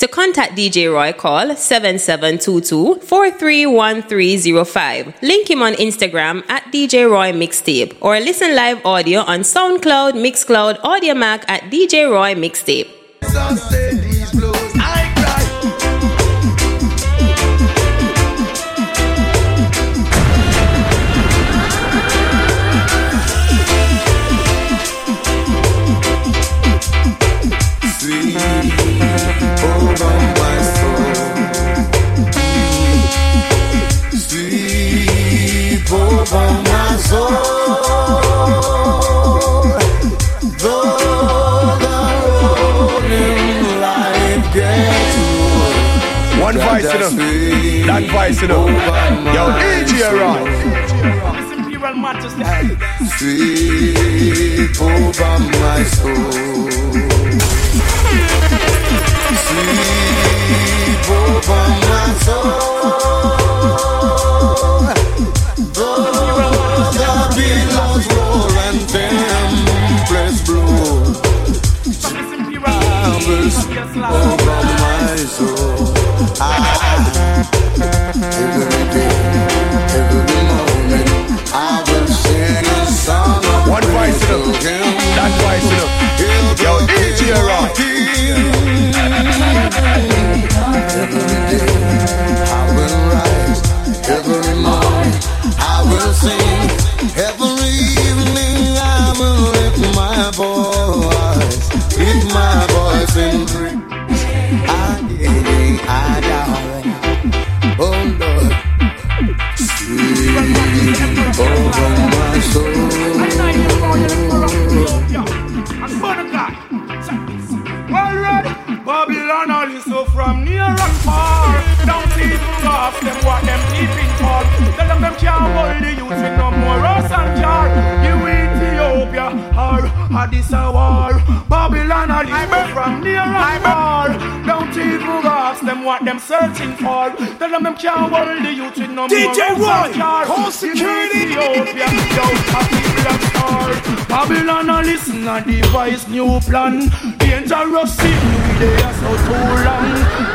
To contact DJ Roy, call 7722-431305. Link him on Instagram at DJ Roy Mixtape or listen live audio on SoundCloud, Mixcloud, Audiomack at DJ Roy Mixtape. That you know. Yo. Sweep over my soul. Sweep over my soul. Though roar and tempests blow, over my soul. Ah, every Or Addis a war. Babylon all is from near and far. Don't even ask them what them searching for. Tell them them can't hold the youth with no more DJ Roy, call security. Ethiopia, yo, a people of star. Babylon a listen and devise new plan. Dangerous sin, we there so too long.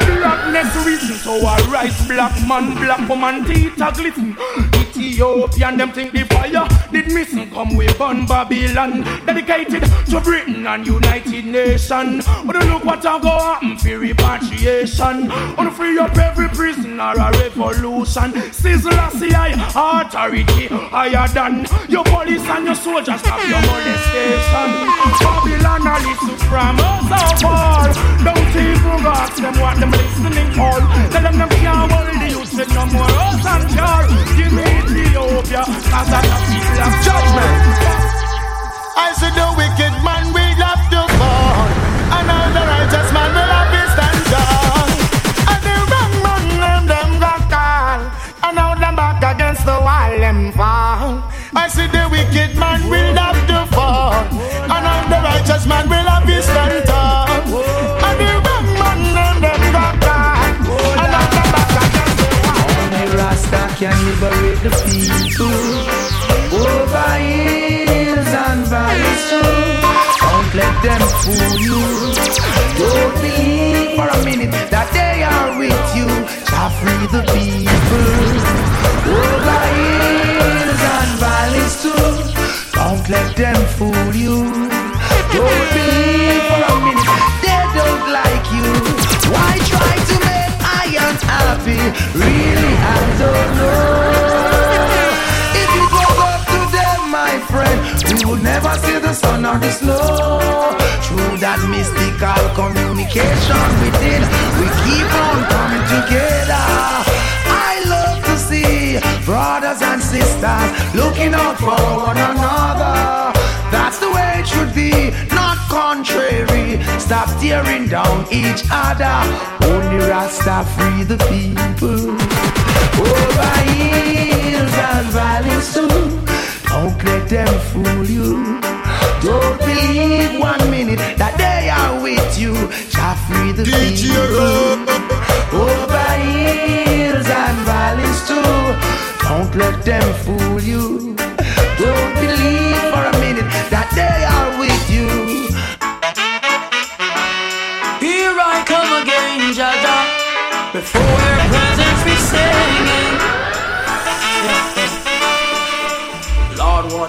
Blackness reason, so I rise black man, black woman, teeth a glisten. Ethiopian, them think the fire did missing. Come we burn Babylon, dedicated to Britain and United Nations. But look what I go happen for repatriation. On free up every prisoner, a revolution. Sizzle CI, authority higher than your police and your soldiers. Stop your molestation. Babylon a listen from us far. Don't even ask them what them listening for. Tell them them can't hold the with no more us and jar. Give me Ethiopia, cause I the people of judgment. I see the wicked man will have to fall, and all the righteous man will have to stand tall. And the wrong man them them got call, and now them back against the wall them fall. I see the wicked man will have to fall, and all the righteous man will have to can liberate the people over hills and valleys too. Don't let them fool you. Don't believe for a minute that they are with you. Shall free the people over hills and valleys too. Don't let them fool unhappy? Really, I don't know. If it was up to them, my friend, we would never see the sun or the snow. Through that mystical communication within, we keep on coming together. I love to see brothers and sisters looking out for one another. Should be, not contrary. Stop tearing down each other. Only Rasta free the people. Oh, Over hills and valleys too. Don't let them fool you. Don't believe one minute that they are with you. Shall free the people. Over oh, hills and valleys too. Don't let them fool you.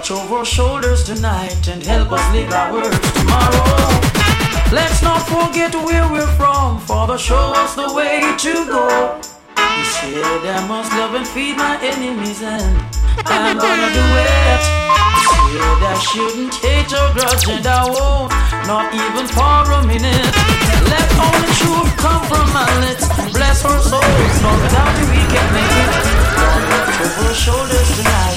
watch over our shoulders tonight and help us live our words tomorrow. Let's not forget where we're from, Father, show us the way to go. You said I must love and feed my enemies, and I'm gonna do it. You said I shouldn't hate or grudge, and I won't, not even for a minute. Let only truth come from my lips, bless our souls, for without you we can make it. Don't look over our shoulders tonight.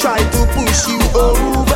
try to push you over.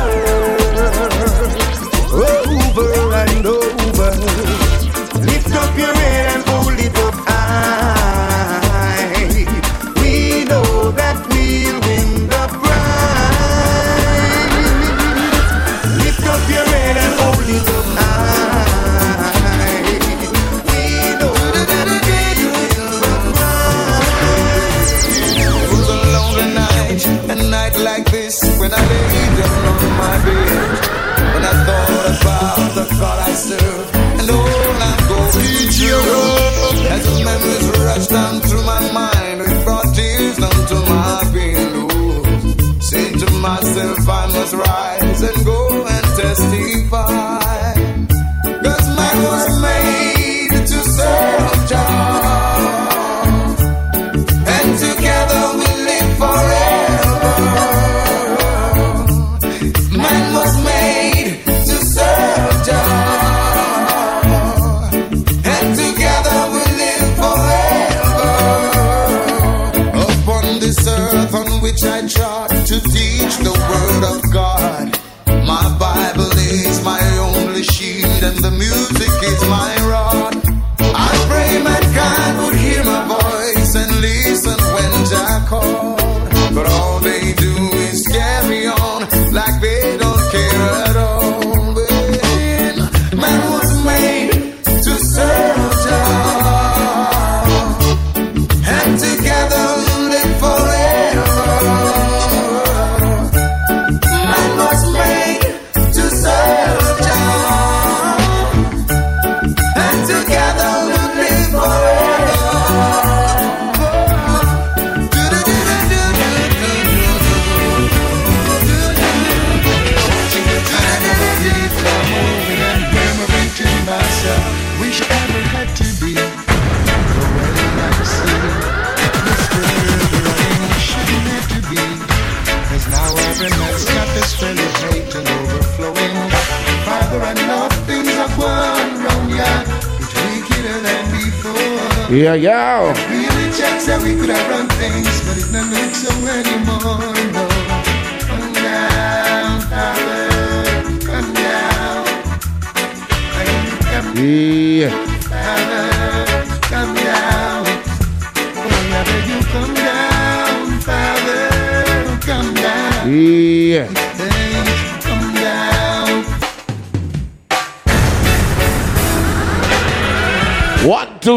yeah, yeah.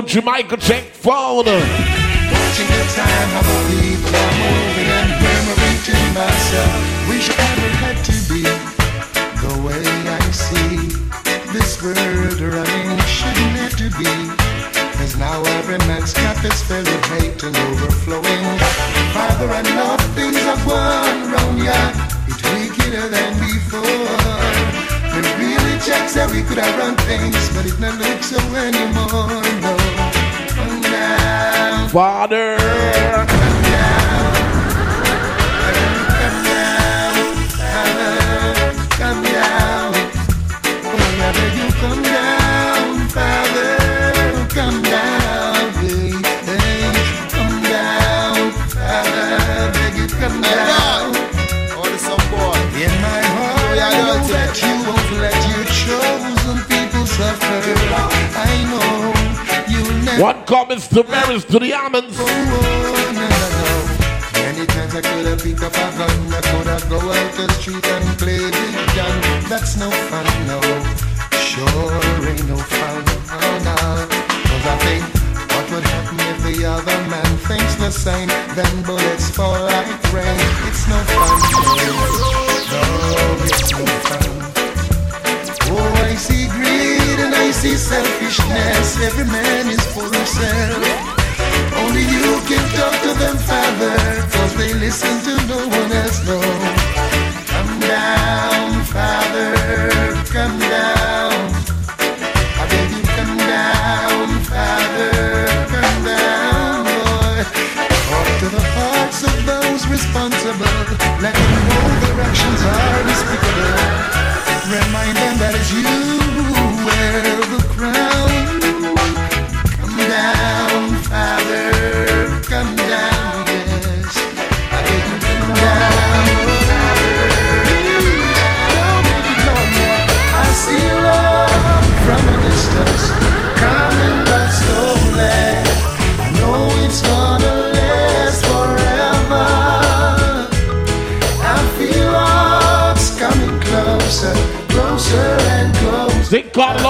You might Fowler. Watching the time, I believe I'm moving and to myself. Wish I never had to be the way I see this world running. Shouldn't have to be. Now every man's cup is filled with hate and overflowing. Father, I things have. It's wickeder than before. Really, we could have run things Comments to Marys to the almonds. Oh, no. Many times I could have picked up a gun, I could have go out the street and play with gun. That's no fun, no. Sure ain't no fun, oh no. Cause I think what would happen if the other man thinks the same? Then bullets fall like rain. It's no fun, no. No, it's no fun. Oh, I see greed and I see selfishness. Every man for himself. Only you can talk to them, Father, cause they listen to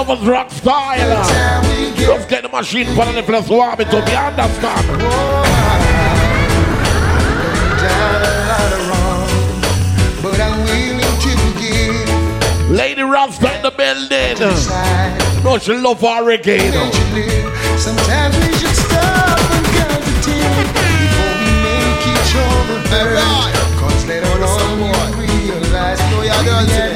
Called Rock Style. Just get the machine on the place warm it you understand? Lady Rasta in the building. No, she love for reggae. sometimes we should stop and count to ten before we make each other burn. Cause later on we realize no,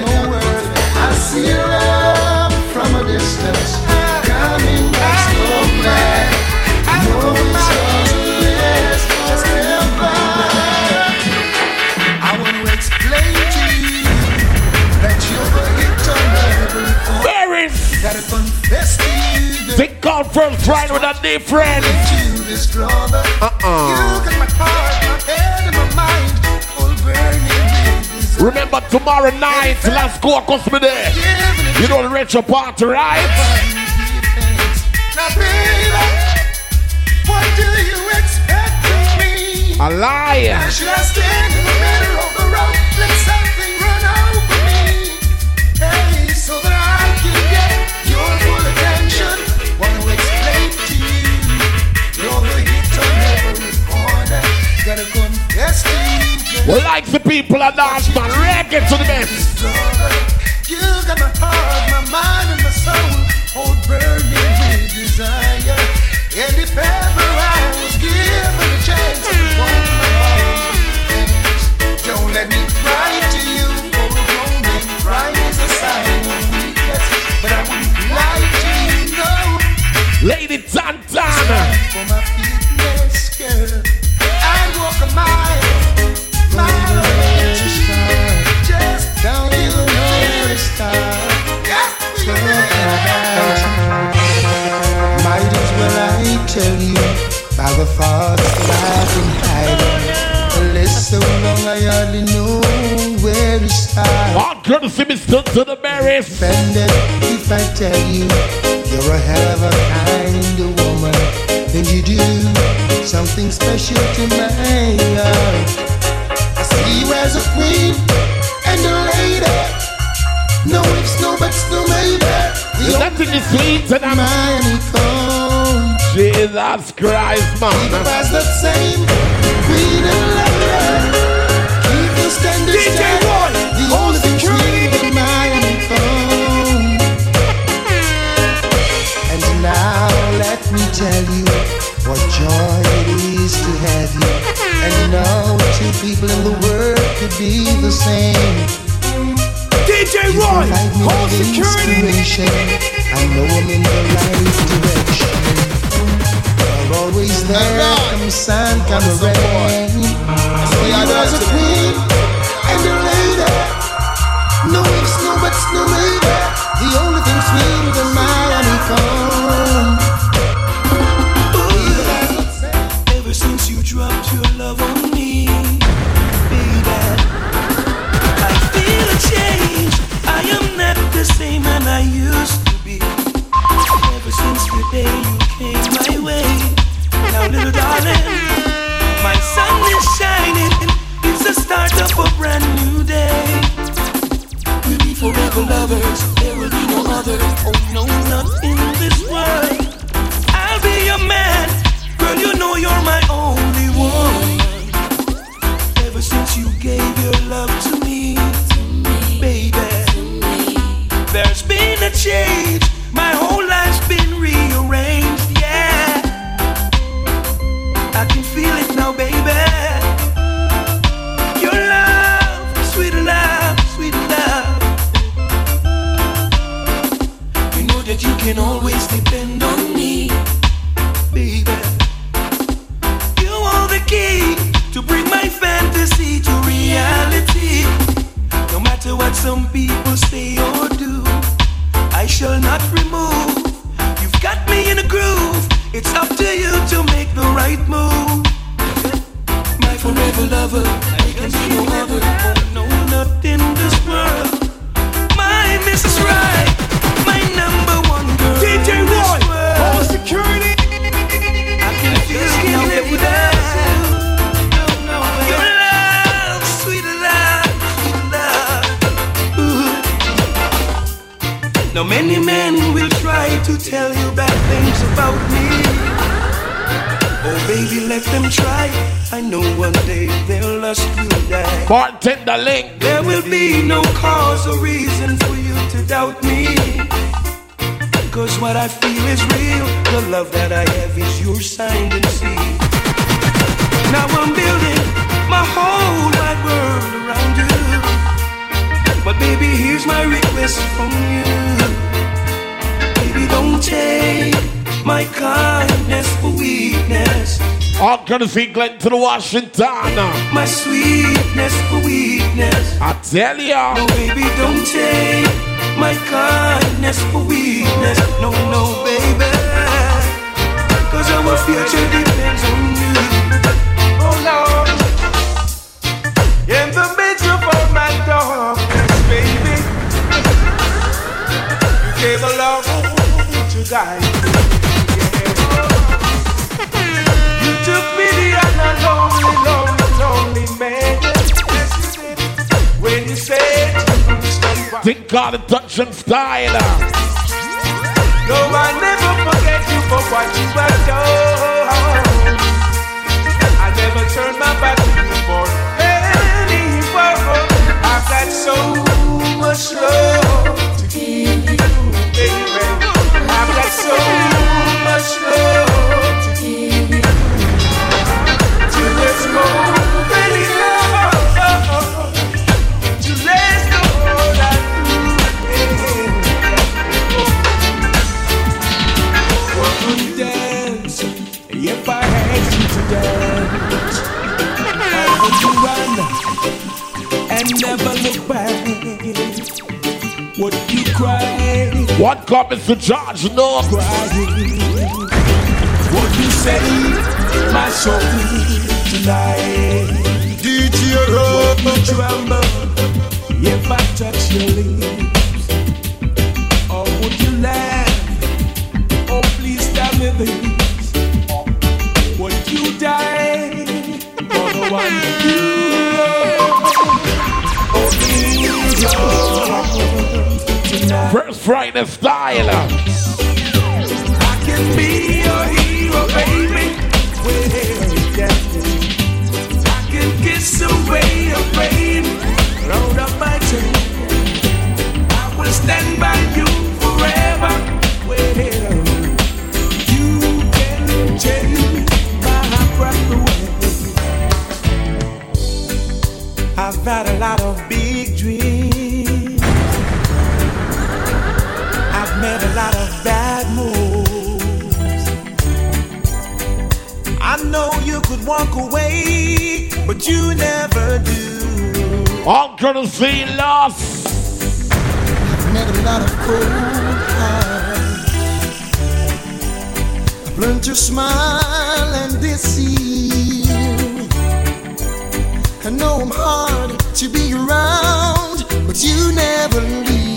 Uh-uh. my mind all burning with desire. Remember tomorrow night, last go across me there. You know the retro party, right? Now, baby, what do you expect of me? A lie. We like the people of dance, man. Reggae to the best. you got my heart, my mind, and my soul burning desire. Start. All courtesy Mr. to the Marys. offended if I tell you you're a hell of a kind of woman. Then you do something special to my heart. I see you as a queen and a lady. No ifs, no buts, no maybe. There's nothing is sweet and I'm. Jesus Christ, man. Keep us the same queen and lady. Keep the standard DJ. Roy, The only tell you what joy it is to have you. And two people in the world could be the same. DJ You Roy, hold security. I know I'm in the right direction. You're always there, come sun, come rain. You as a queen and a lady. No ifs, no buts, no maybe. The only thing sweeter than my honeycomb. the start up a brand new day. We'll be forever lovers, there will be no other. Oh no, not in this world. I'll be your man, girl, you know you're my only one. Ever since you gave your love to me, baby, there's been a change. Glenn to the Washington. My sweetness for weakness. I tell ya. No, baby, don't take my kindness for weakness. No, no, baby. Cause our future depends on God touch and style. No, I never forget you for what you have done. I never turn my back to you for anyone. I've got so much love to give you, baby. I've got so What comes to George North? Would you save my soul tonight? DJ Would you tremble if I touch your lips? First Friday style. I can be your hero, baby. I can kiss away up my. I will stand by you walk away, but you never do. All courtesy lost. met a lot of cold hearts. I've learned to smile and deceive. I know I'm hard to be around, but you never leave.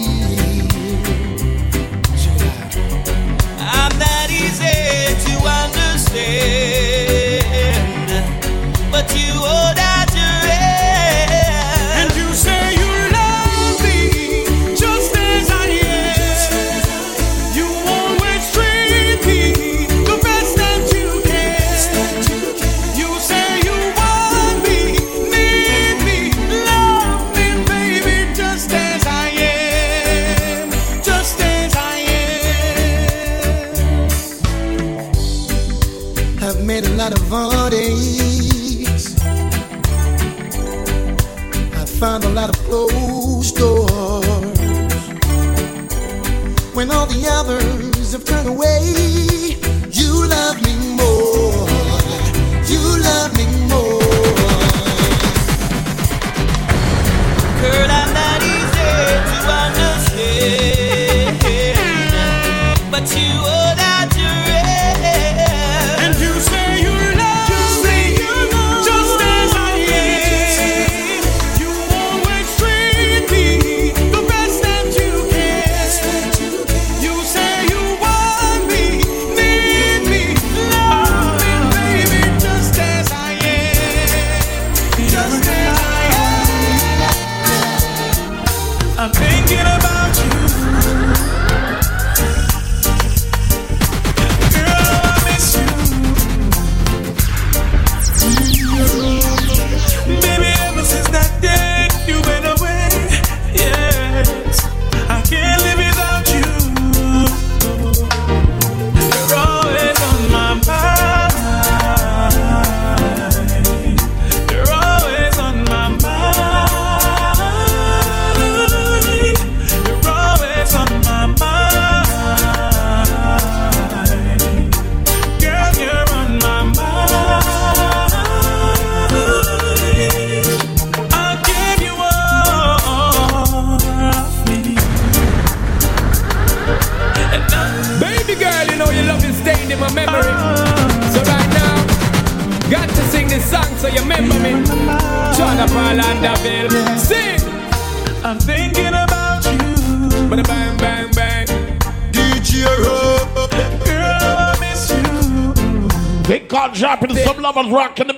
rocking the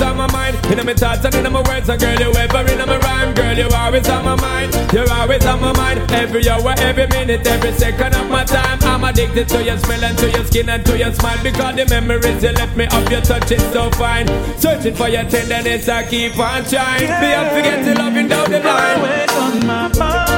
always on my mind. In my thoughts and know my words, and girl, you ever in my rhyme. Girl, you always on my mind. You're always on my mind. Every hour, every minute, every second of my time. I'm addicted to your smell and to your skin and to your smile. Because the memories you left me of your touch is so fine. Searching for your tenderness, I keep on trying. Me, I forget to love you down the line. Always on my mind.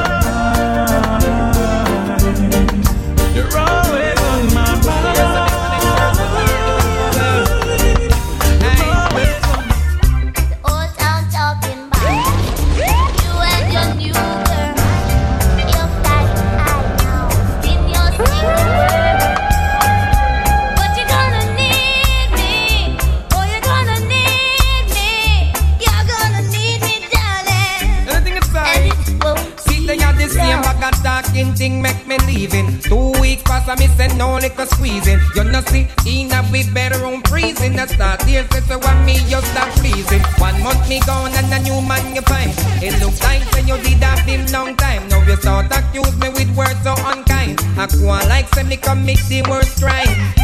no liquor squeezing. You know see, in a better bedroom freezing. I start here, say so what me you start freezing. One month me gone and a new man you find. It looks like when you did that him long time. Now you start accuse me with words so unkind. I go like say me commit the worst crime.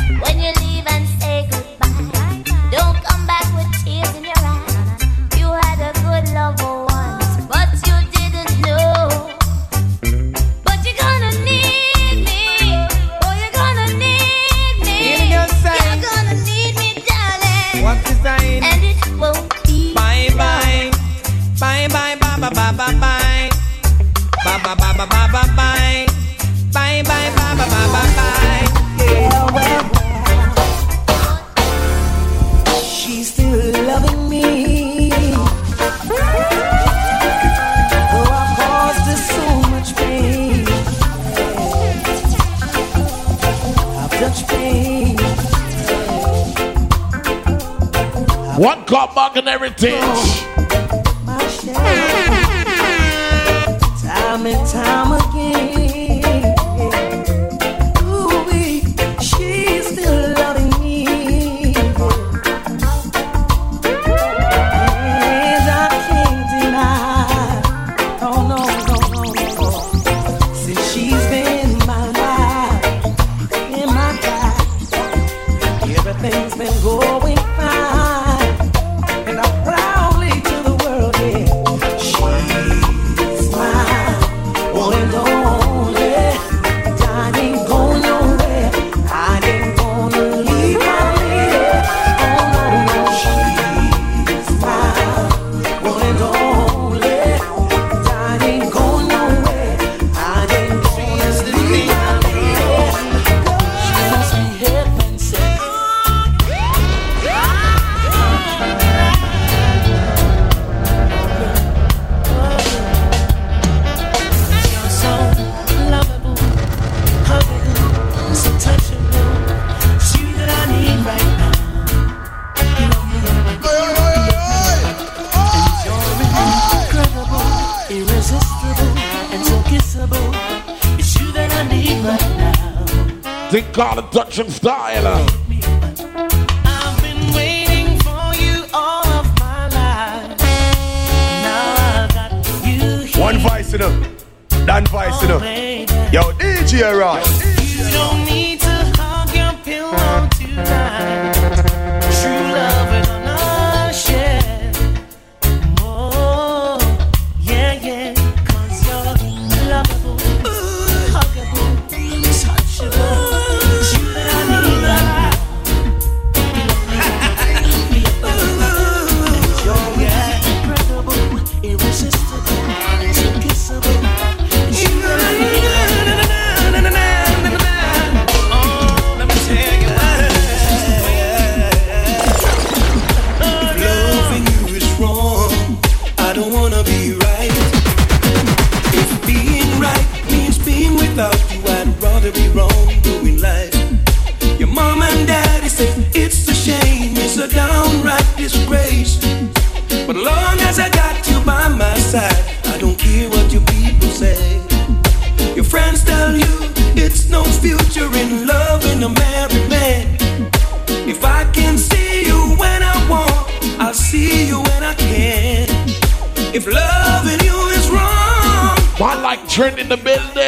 The building.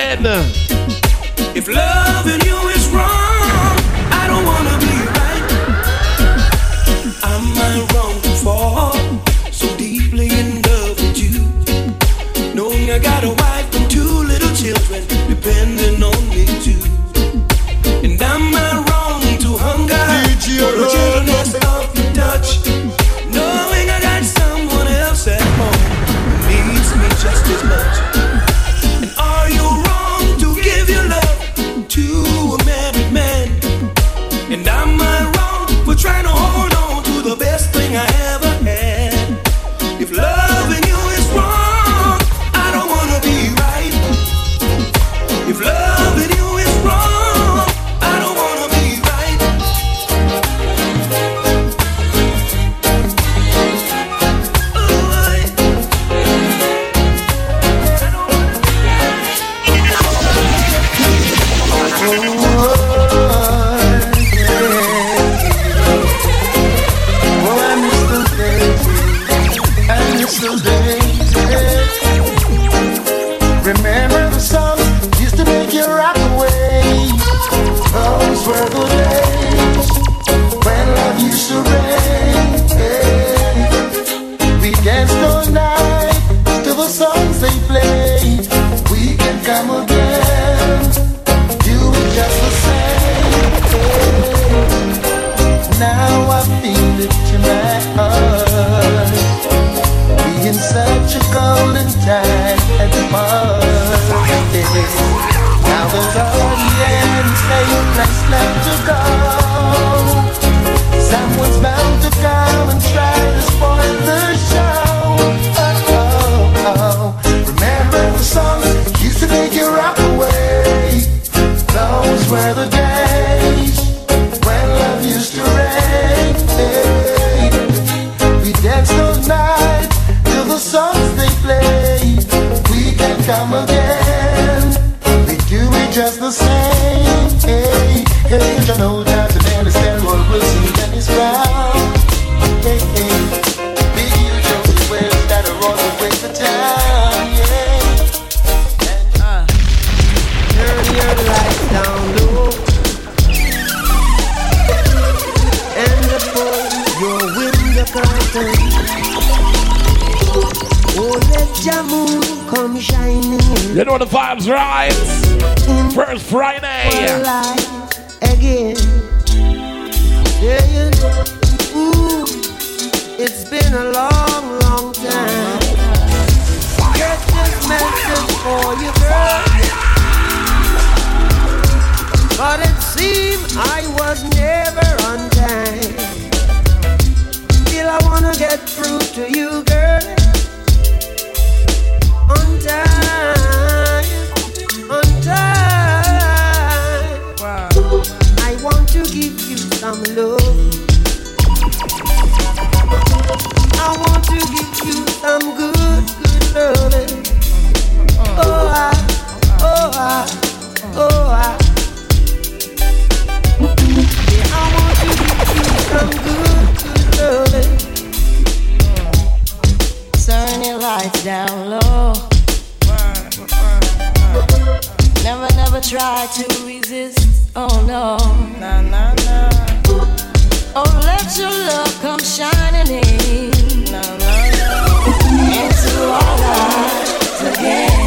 Oh, let your love come shining in. Nah, nah, nah. Into our lives again.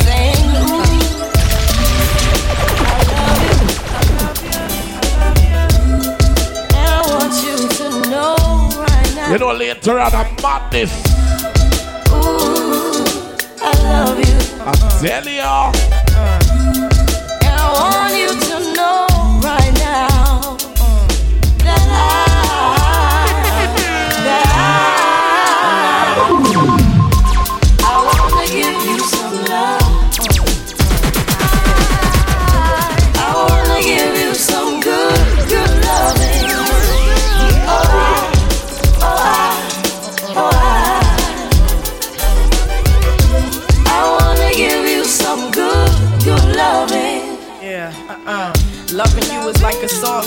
Saying, "Ooh, and I want you to know right now. You know, later on, I'm madness. I love you. I'm telling you.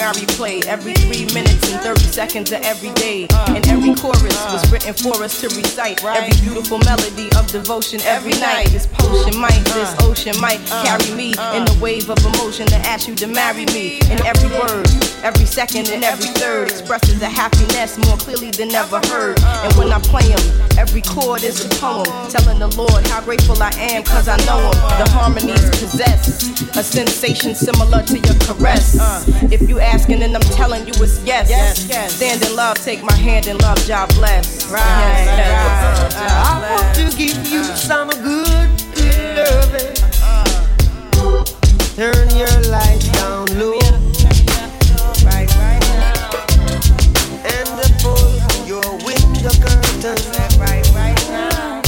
A every three minutes and 30 seconds of every day. And every chorus was written for us to recite. Every beautiful melody of devotion every night. This potion might, this uh. ocean might uh. carry me uh. in the wave of emotion to ask you to marry me. And every word, every second, and every third expresses a happiness more clearly than ever heard. And when I play them, every chord is a poem telling the Lord how grateful I am cause I know him. The harmonies possess a sensation similar to your caress. If you asking and I'm telling you it's yes. Stand in love, take my hand in love, God bless. Right. Uh, I want to give you some good, good loving. Turn your lights down low. Right, right now. And pull your window curtain. Right, right now.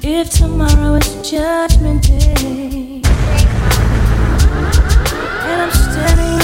If tomorrow is judgment day, and I'm standing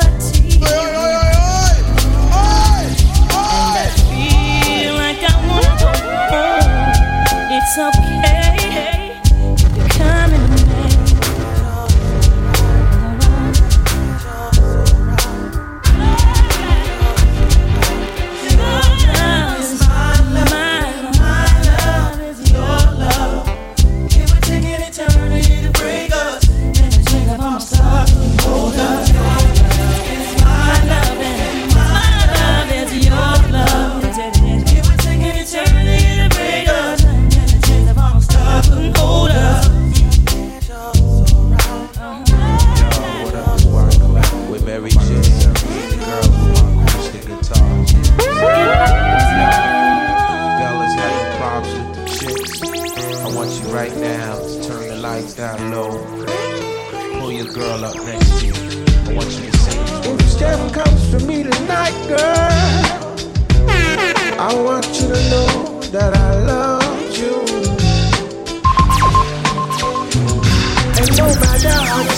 It's okay.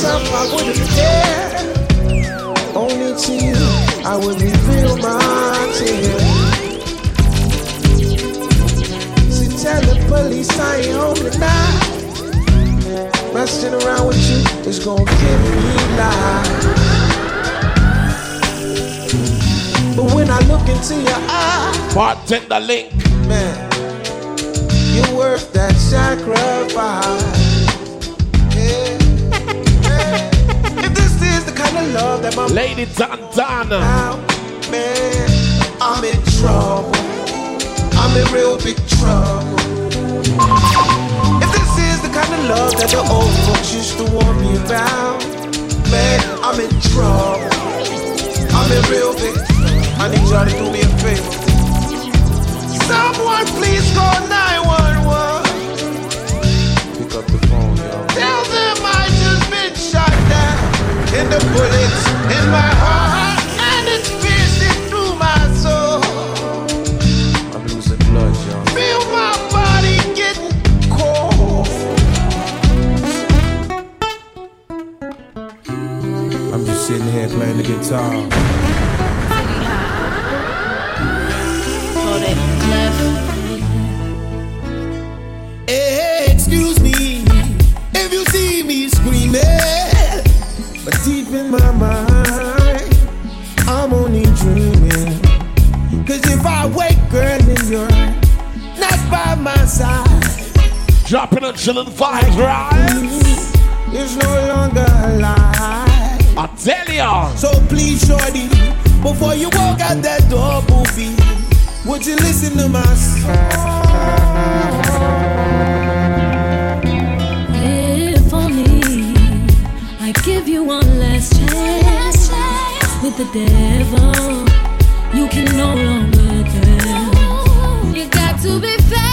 Tough I wouldn't dare, only to you I would reveal my tears. So tell the police I ain't home tonight. Messing around with you is gonna give me life. But when I look into your eyes, Bartender link. man, you're worth that sacrifice. Love that my Lady Tantana. man, I'm in trouble. I'm in real big trouble. If this is the kind of love that the old folks used to warn me about, man, I'm in trouble. I'm in real big. I need y'all to do me a favor. Someone please call 911. Pick up the phone, yo. Tell them I just been shot down. And the bullets sitting here playing the guitar. excellent vibes, right? No longer alive. I tell ya. So please, shorty, before you walk out that door, movie, would you listen to my song? If only I give you one last chance with the devil, you can no longer tell. You got to be fair.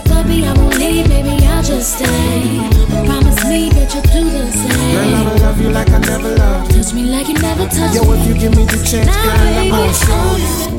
Maybe I won't leave, maybe I'll just stay. Promise me that you'll do the same. Girl, I'ma love you like I never loved. Touch me like you never touched Yo, me. Yo, if you give me the chance, girl, I'm gonna show oh, you.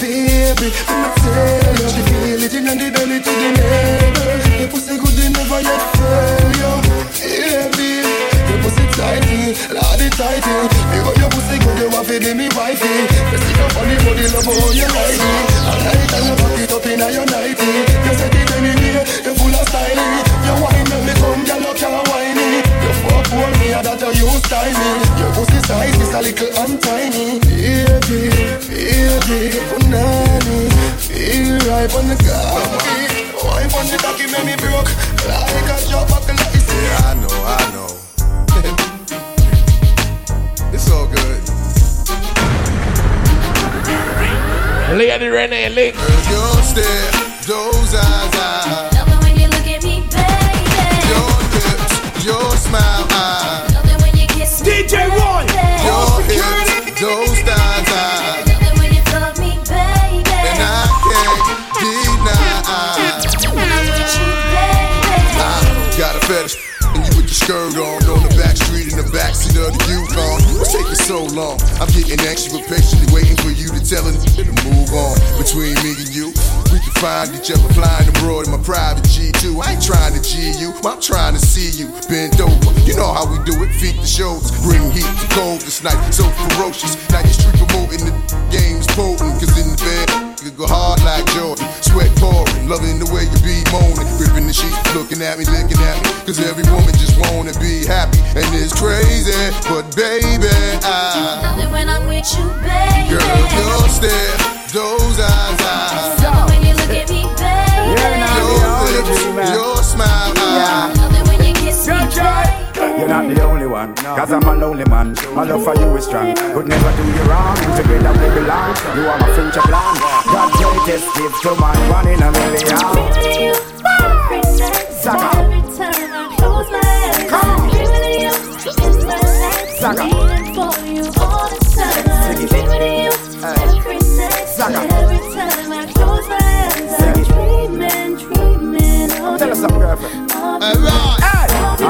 baby. Let me tell you, she feel it in the belly to the neighbors. Your pussy good, they never yet fail you, yeah, baby. Your pussy tighty, lord it tighty. You got your pussy good, you want me, me wifey. You see your funny body, love how you like it. I like how you pack it up in a your nighty. You set it any day, you full of style. You whine wine me come, girl, you can't wine me. You fuck for me, I that you use timing. Your pussy size is a little untiny. Yeah feel guilty Punani, feel right on the coffee Wine on the cocky, make me broke. Like a job, I can like say I know, I know. It's all good. Lady Renee, Link Girl, you're still, those eyes. Long. I'm getting anxious, but patiently waiting for you to tell her to move on. Between me and you, we can find each other flying abroad in my private G2. I ain't trying to G you, I'm trying to see you bend over. You know how we do it, feed the shows, bring heat to cold this night, so ferocious. Now you street promoting the game's potent, cause in the bed, you go hard like Jordan, sweat pouring, loving the way you be moaning, gripping the sheet, looking at me, looking at me, cause every woman just wanna be happy, and it's crazy, but baby, I. Love it when I'm with you, baby. Girl, your stare, those eyes, eyes. Love it when you look at me, baby. Your lips, your smile, I. Love it when you kiss me, baby. You're not the only one, cause I'm a lonely man. My love for you is strong. Could never do you wrong. Together we belong. You are my future plan. God greatest gift to man, one in a million. Saga. Every time I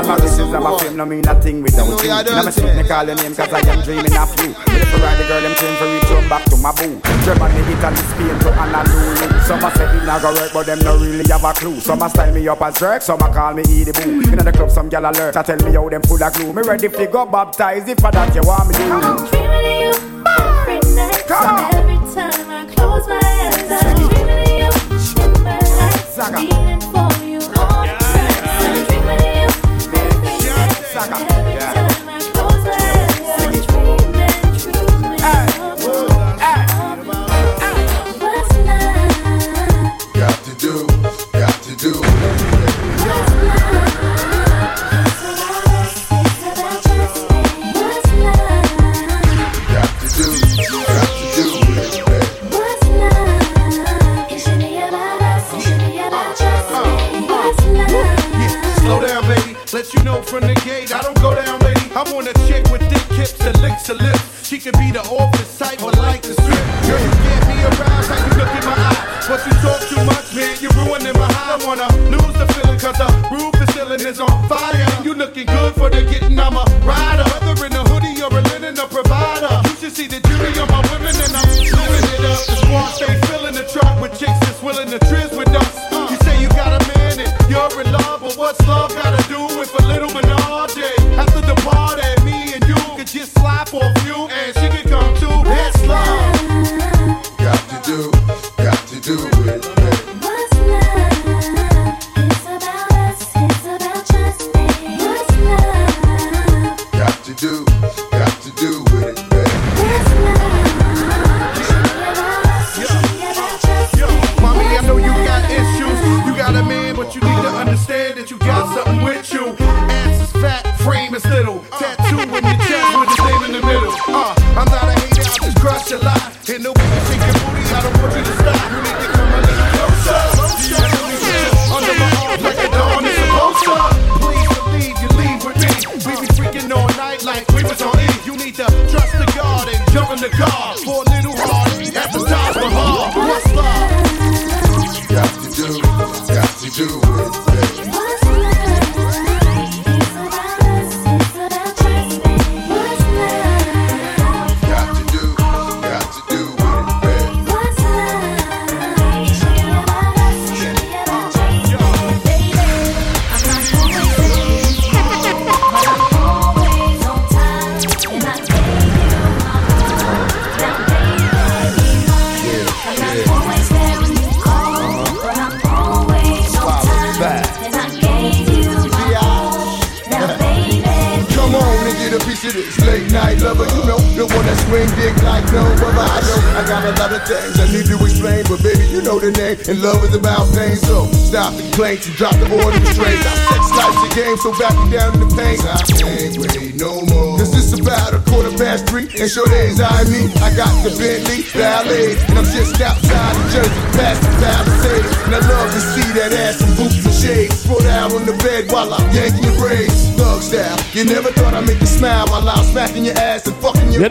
Hey! All my wishes and my fame no mean nothing without you. Now me sit me call your name cause I am dreaming of you. But if I ride the girl, them train for return back to my boo. Germany, Italy, Spain to Honolulu. Some a say it not go work, but them no really have a clue. Some a style me up as jerk, some a call me Edie Boo. In the club, some gal alert, I tell me how them full of glue. Me ready fi go baptize if for that you want me to. I'm dreaming of you every night. Every time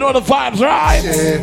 know the vibes, right? Yeah,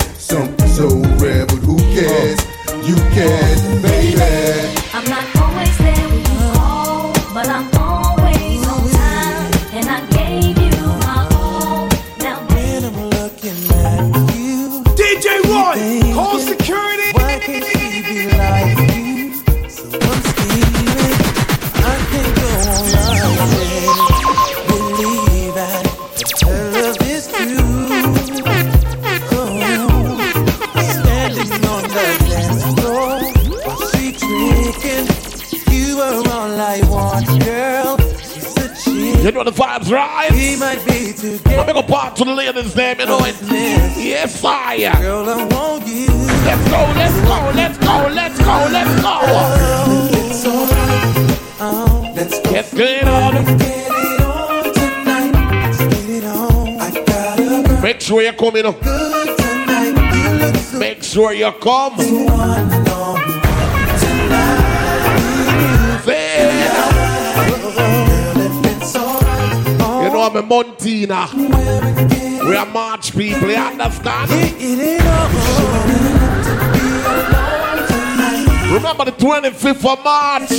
The 25th of March?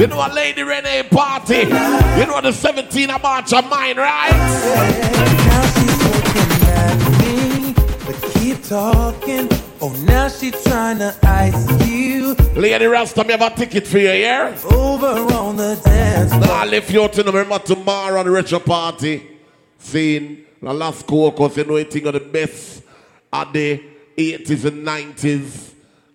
You know a Lady Renee party. You know the 17th of March of mine, right? Now she's looking at me, but keep talking. Oh, now she trying to ice you Lady Rasta, me have a ticket for you, yeah? over on the dance floor. Now I left you out to remember tomorrow on the retro party. Seeing the last cause you know anything of the best of the 80s and 90s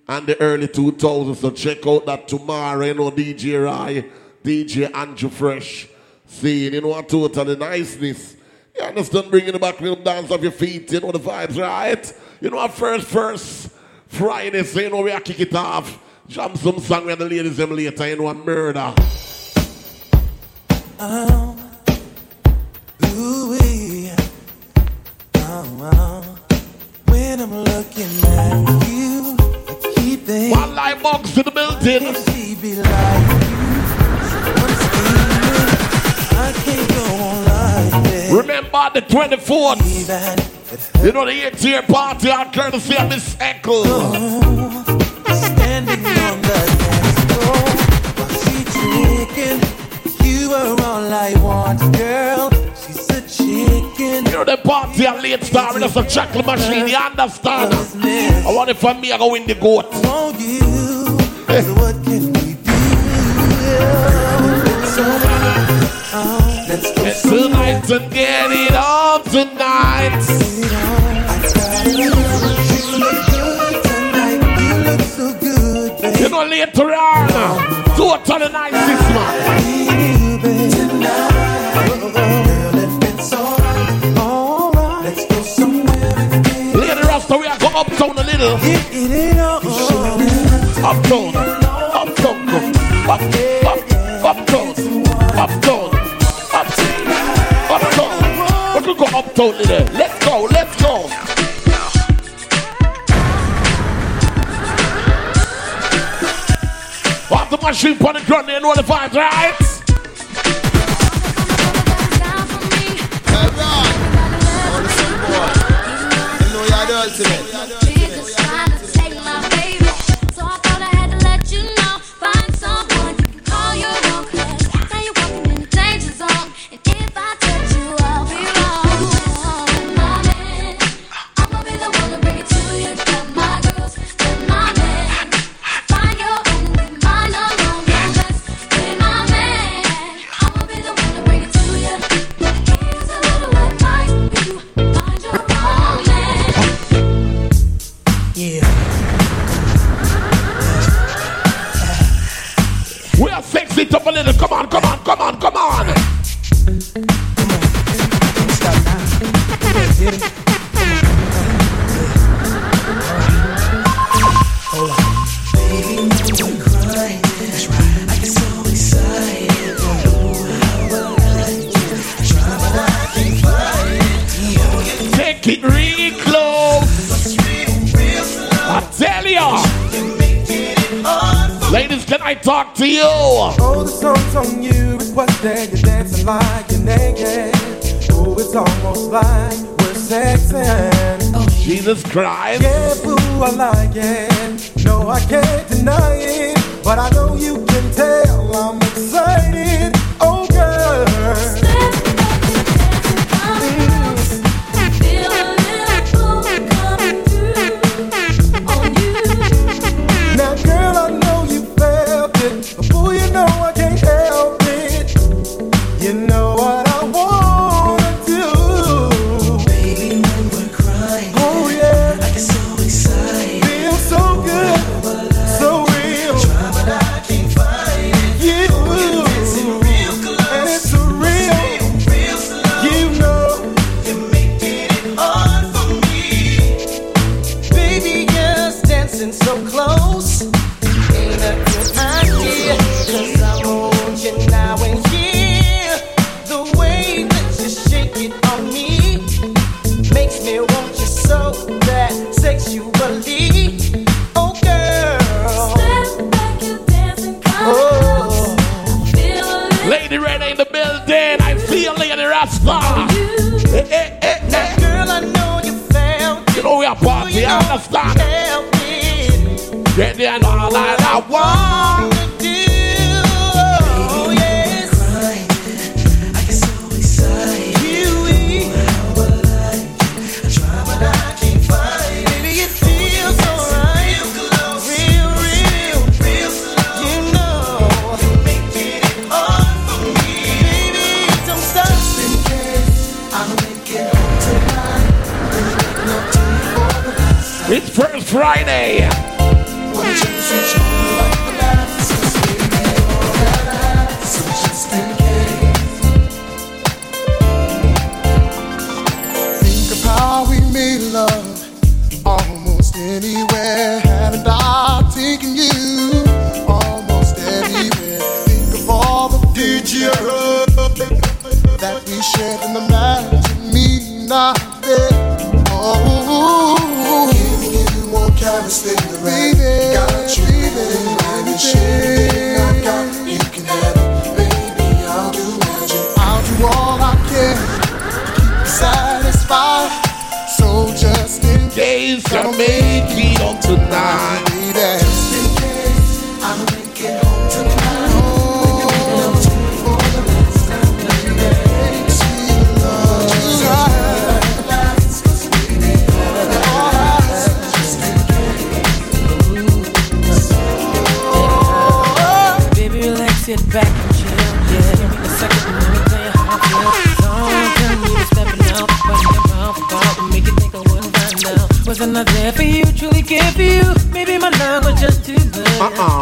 and the early 2000s. So check out that tomorrow, you know, DJ Rai, DJ Andrew Fresh. Seeing, you know, a total niceness. You understand bringing the back rhythm dance off your feet, you know the vibes, right? You know, our first, first Friday, so you know, we are kick it off. Jump some song with the ladies them later, you know, a murder. Oh, ooh-wee. Oh, oh. When I'm looking at can't go on like this. Remember the 24th. You know the 8th year party on courtesy of Miss Echo. standing on the dance floor while she drinking. You are all I want, girl. She's a chicken. You know the party a late star with us a chocolate machine, you understand? I want it from me, I go win the goat. Tonight and get it on tonight. You look so good, baby. You know later on, totally nice this man. Lady Rasta, we are going uptown a little. Uptown, uptown, go. up, up, uptown, uptown, uptown, uptown. What we go uptown a little? Let's go, let's go. Off the machine on the ground, you know the vibes, right? Ultimate. Jesus Uh-uh.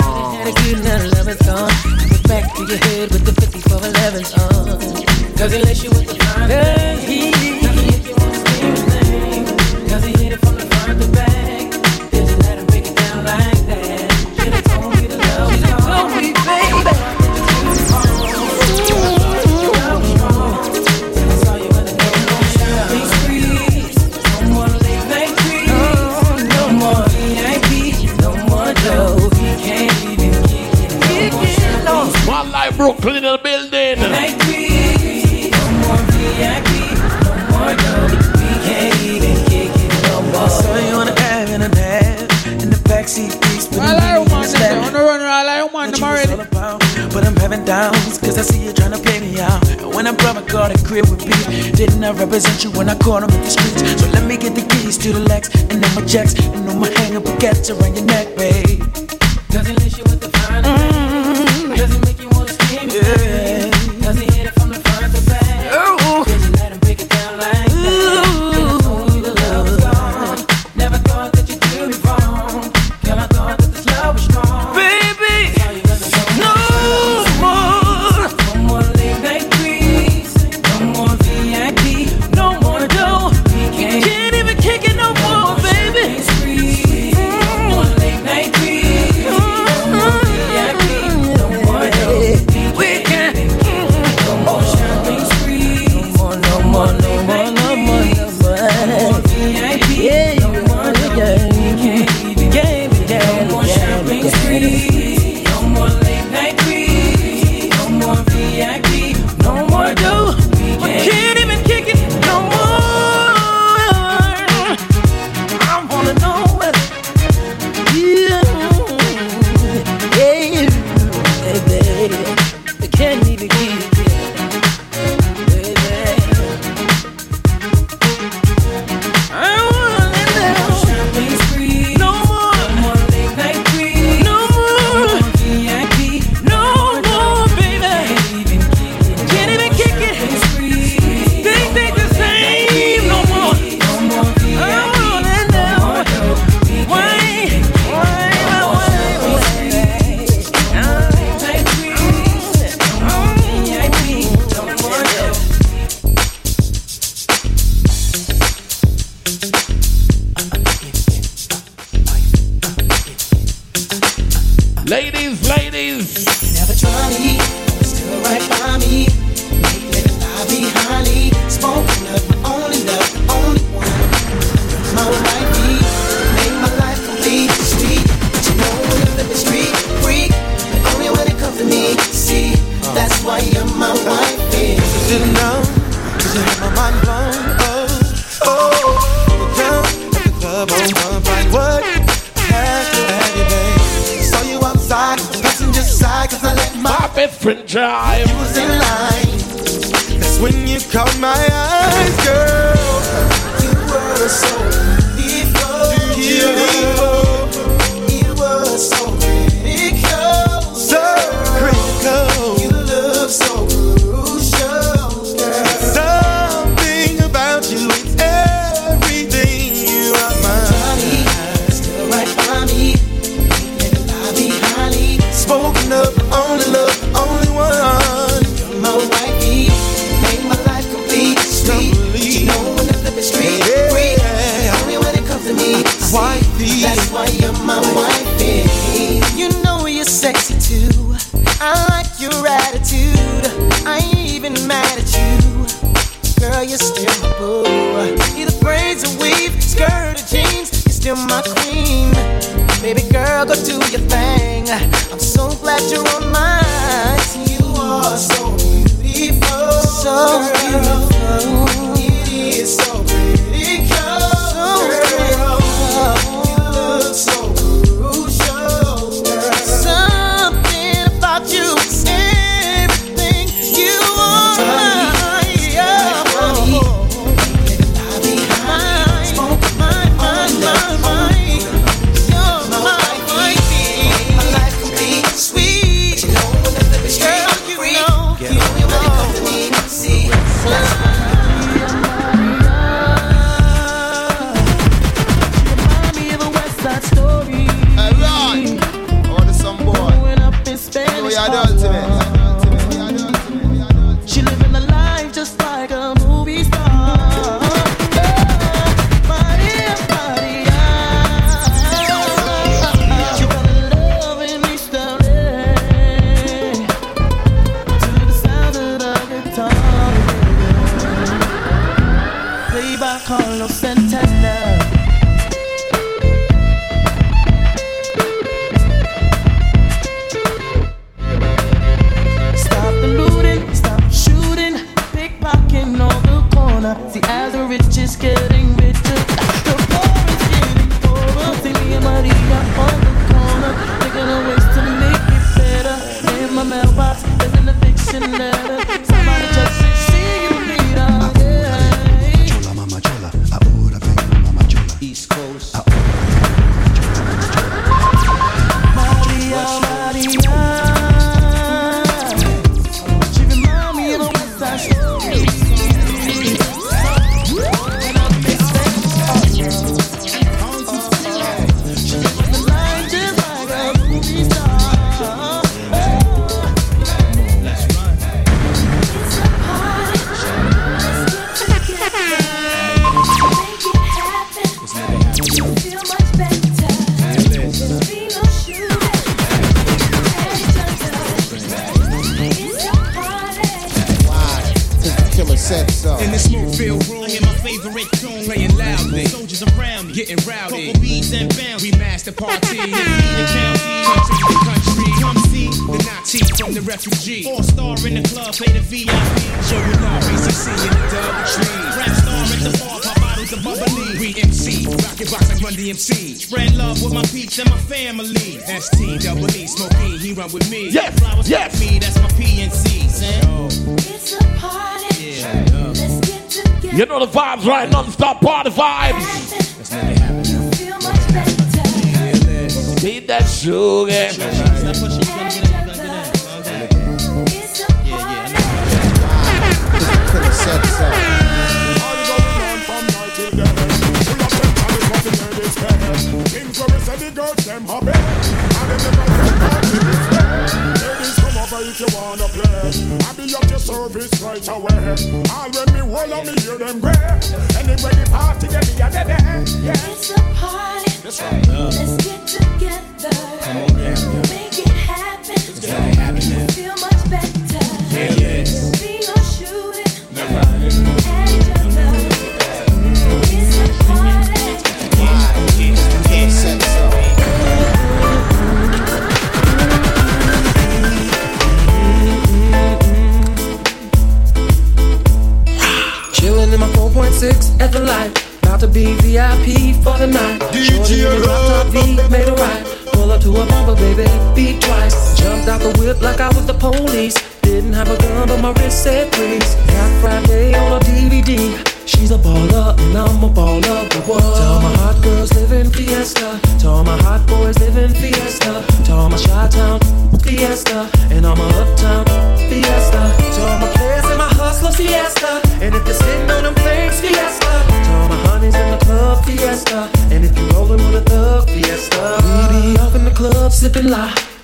you're my queen. Baby girl, go do your thing. I'm so glad you're on mine. You are so beautiful. So girl. beautiful. It is so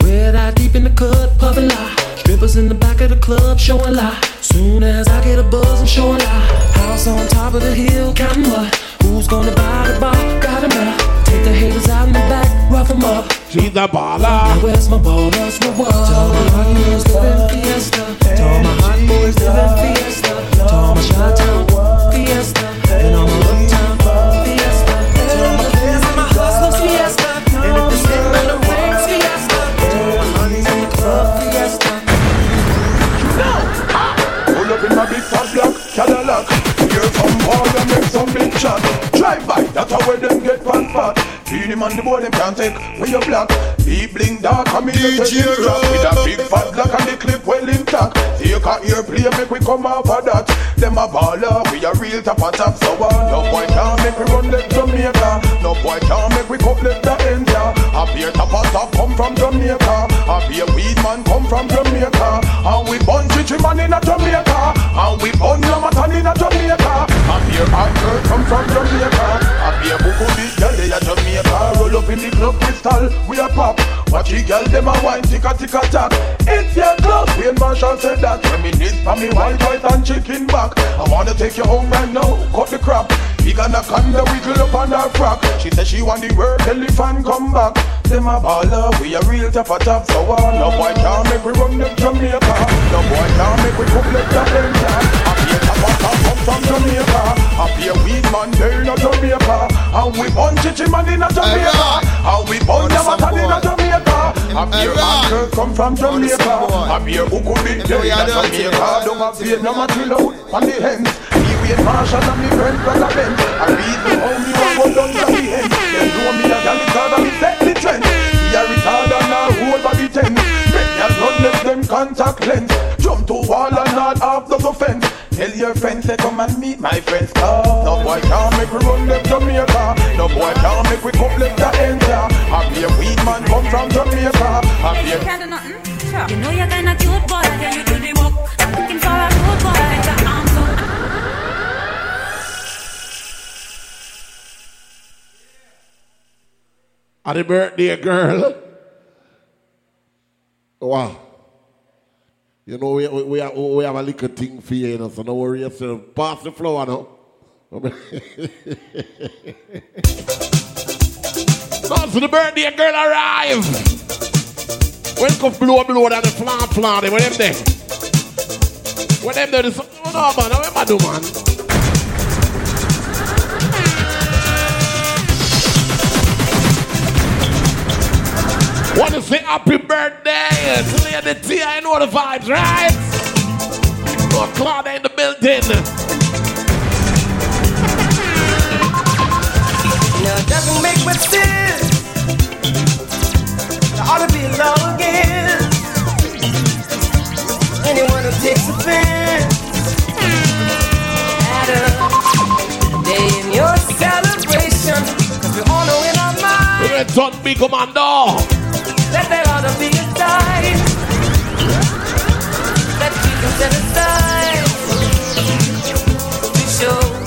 Red eye deep in the cut, puffin' lie. Strippers in the back of the club showing lie. Soon as I get a buzz, I'm showing lie. House on top of the hill, counting what? Who's gonna buy the bar? Got 'em out. Take the haters out in the back, rough 'em up. She's a baller. Now where's my ballers? Reward. Tell my hot live in Fiesta. Tell my hot boys live in Fiesta. Tell my Chi-Town Fiesta. In my big fat black Cadillac. Hear some boy and make some big chat. Drive by, that's how them get fat fat. Feed him on the board, them can't take where you black. He bling dark, and me just take him drop with a big fat black and the clip well intact. Take a airplane, make we come off of that. Them a baller, we a real top of top. So uh, no boy can't make we run like Jamaica. No boy can't make we cut like the India. A beer of come from Jamaica. A beer weed man come from Jamaica. And we bun chichi man in a Jamaica. And we bun Yamatan in a Jamaica. A beer anchor come from Jamaica. A beer buku big girl they a Jamaica. Roll up in the club crystal, we a pop. Watch the girl them a wine, tick a tick tack. It's your club, Wayne Marshall said that. Reminisce for me white, white and chicken back. I wanna take you home right now, cut the crap. Big anaconda wiggle up on her frock. She said she want the word elephant come back. Them a baller, we a real tough a top. So uh, no boy can't make we run them Jamaica. No boy can't make we cook like India. A a top come from Jamaica. A beer weed man in a Jamaica. And we bun chichi man in a Jamaica. And we bun yamatan in a Jamaica. A beer anchor come from Jamaica. A beer uku big there in a Jamaica. Don't have Vietnam a chill out on the hens. Me wait Marshall and me friend brother Ben. I read the how me want go down to the end. Them know me a gal because I me set the trend. Me a retard and a whole body ten. Contact lens. Jump to wall and not half the offense. Tell your friends say come and meet my friends. Cause no boy can't make we run left Jamaica. No boy can't make we come left the end. yeah. I be a weed man come from Jamaica. I be a Can't do nothing. Sure. You know you're kinda cute, boy. I tell you do the work. Looking for a road boy. Get your arms up. And the birthday girl. Wow. You know, we, we, we, have, we have a little thing for you, you know, so don't worry yourself. Pass the floor now. Dance the birthday girl arrive. Welcome blow blow down the flan flan. What them there? What them there? No, man. What am I do, man? Want to say happy birthday to Lady T. I know the vibes, right? Oh, Claudia in the building. Now it doesn't make much sense. I ought to be alone again. Anyone who takes offense at a day in your celebration, cause we all know in our mind Red Sun Big Commando.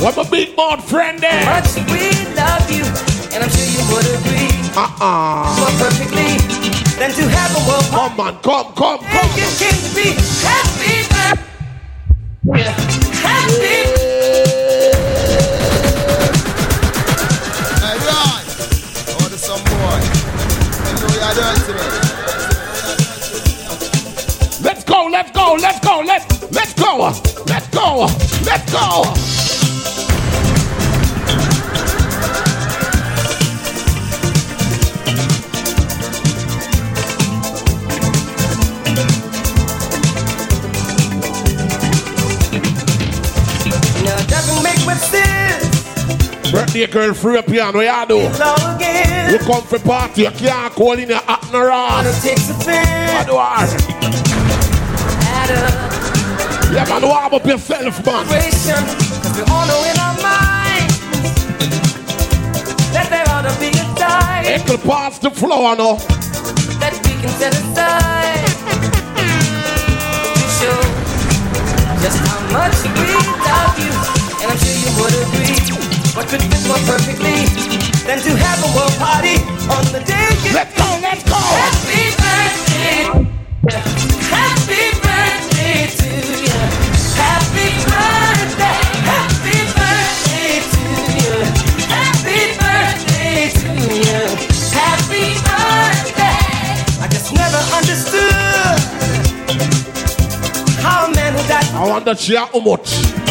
What my big board friend there? how much we love you, and I'm sure you would agree. Uh-uh. More perfectly than to have a world. Come on, come, come, come. And you can be happy, happy. Hey, right. Order some boy. Let's go, let's go, let's go, let's let's go, let's go, let's go. Now doesn't make much sense. Birthday girl free up here, what you do? You come for party, you can't call in your hot no ass. What do I? Yeah, man, warm up yourself, man. Cause we all know in our minds that there ought to be a time Eckle pass the floor now. that we can set aside to show just how much we love you. And I'm sure you would agree. What could fit more perfectly than to have a world party on the day you Let's go, let's go. Happy birthday. Happy birthday to you. Happy birthday. Happy birthday to you. Happy birthday to you. Happy birthday. I just never understood how a man who died I wonder she how much.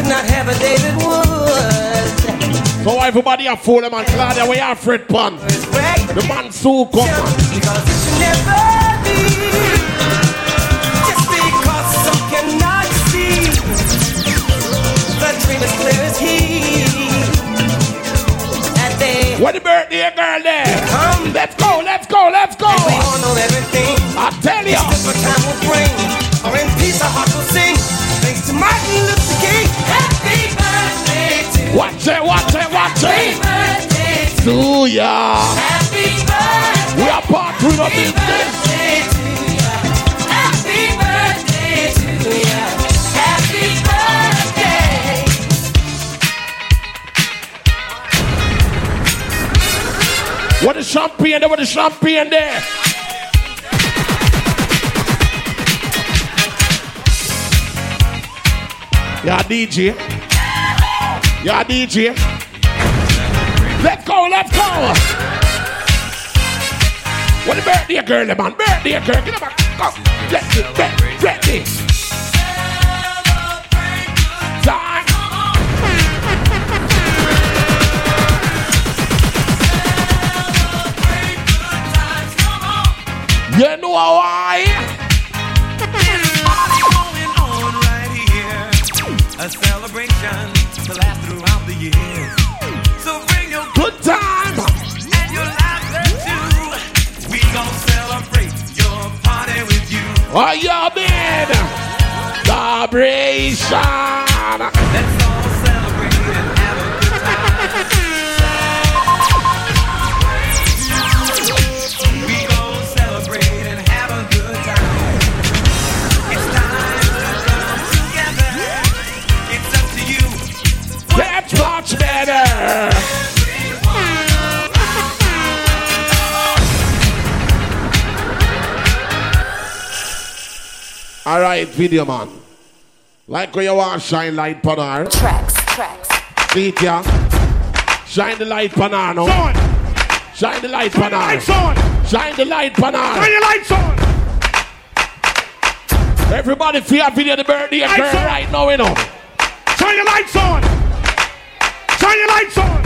Could not have a David Wood. So everybody a fool them and Claudia, we are Fred Pan. The man so come man. Because it should never be. Just because some cannot see. The dream is clear as he. What the birthday girl there? come. Let's go, let's go, let's go. We all know everything. I tell what time will bring. Or in peace our heart will sing. Watch it, watch it, watch Happy it. birthday to Do ya? Happy birthday. We are part three of Happy this. birthday to ya. Happy birthday to ya. Happy birthday. What the champagne there? What the champagne there? Yeah, DJ. Yeah, DJ. Let's go, let's go. What the birthday girl, man? Birthday girl, get up, and go. Let's get ready, ready. Time. You know why? A celebration Oh, yeah, man. Celebration. Let's all celebrate and have a good time. We gon' celebrate and have a good time. It's time to come together. It's up to you. That's much better. All right, video man. Like when you want shine light on her. Tracks, tracks. See it, yeah? Shine the light on her now. Shine the light on her. Lights on. Shine the light on her. Turn your lights on. Everybody feel a video of the birthday Lights girl on. right now, you know. Turn your lights on. Turn your lights on.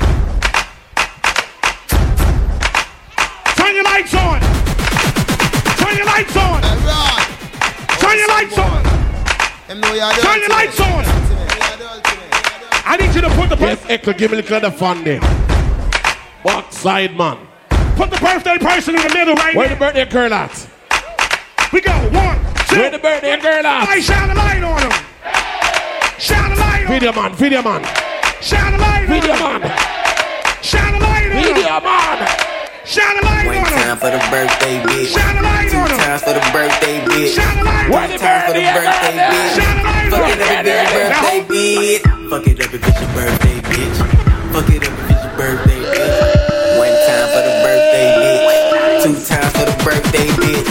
Turn your lights on. Turn your lights on. Turn your lights on. Turn your lights on. I need you to put the Yes, Echo, give me a little of the fun there. Backside, man. put the birthday person in the middle right Where the birthday girl at? We go one, two. Where the birthday girl Somebody at? shine a light on him. Shine a light on him. Video man, video man, Shine a light on video him. Video man, Shine a light on him. video man. Shine a light One on him. time for the birthday bitch. Shine a light Two on him. times for the birthday bitch. Shine a light Where on. Time for the birthday bitch. Shine a light Fuck on it up if it's your birthday bitch. Fuck it up if it's your birthday bitch. Fuck it up if it's your birthday bitch. One time for the birthday bitch. Two times birthday bitch.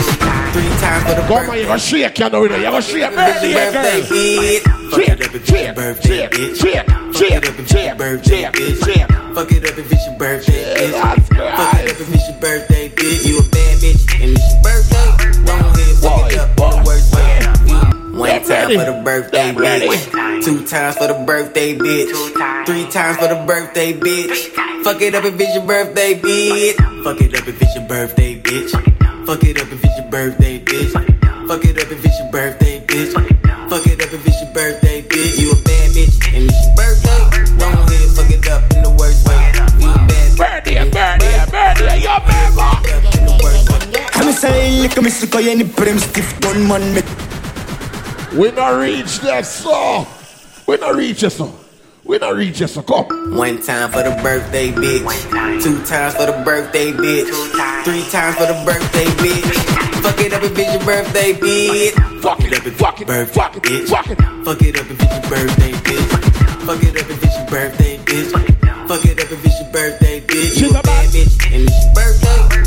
Three times for the Come on, you birthday gonna shake, you know, you gonna shake your birthday birthday girl. bitch. Fuck it up if it's your birthday bitch. Fuck it up if it's your birthday bitch. Fuck it up if it's your birthday bitch. Fuck it up if it's your birthday bitch. You a bad bitch and it's your birthday. Go ahead, fuck it up in the worst way. One time for the birthday bitch. Two times for the birthday bitch. Three times for the birthday bitch. Fuck it up if it's your birthday bitch. Fuck it up if it's your birthday bitch. Fuck it up if it's your birthday, bitch. Fuck it up if it's your birthday, bitch. Fuck it up if it's your birthday, bitch. You a bad bitch and it's your birthday. Go on here, fuck it up in the worst way. You a bad bitch. Birthday, birthday, your bad boy. Come and say, look at me, sick of any brim stiff gun man. We not reach that song. We not reach that song. We not reach that so. Come. One time for the birthday bitch. Two times for the birthday bitch. Three times for the birthday bitch. Fuck it up if it's your birthday bitch. Fuck it up if it's your birthday bitch. Fuck it up if it's your birthday bitch. Fuck it up if it's your birthday bitch. Fuck it up if it's your birthday bitch. You a bad bitch and it's your birthday.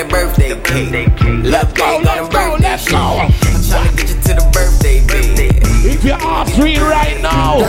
That birthday cake. Love cake on the birthday shit. I'm tryna get you to the birthday bitch. If you are all free right now.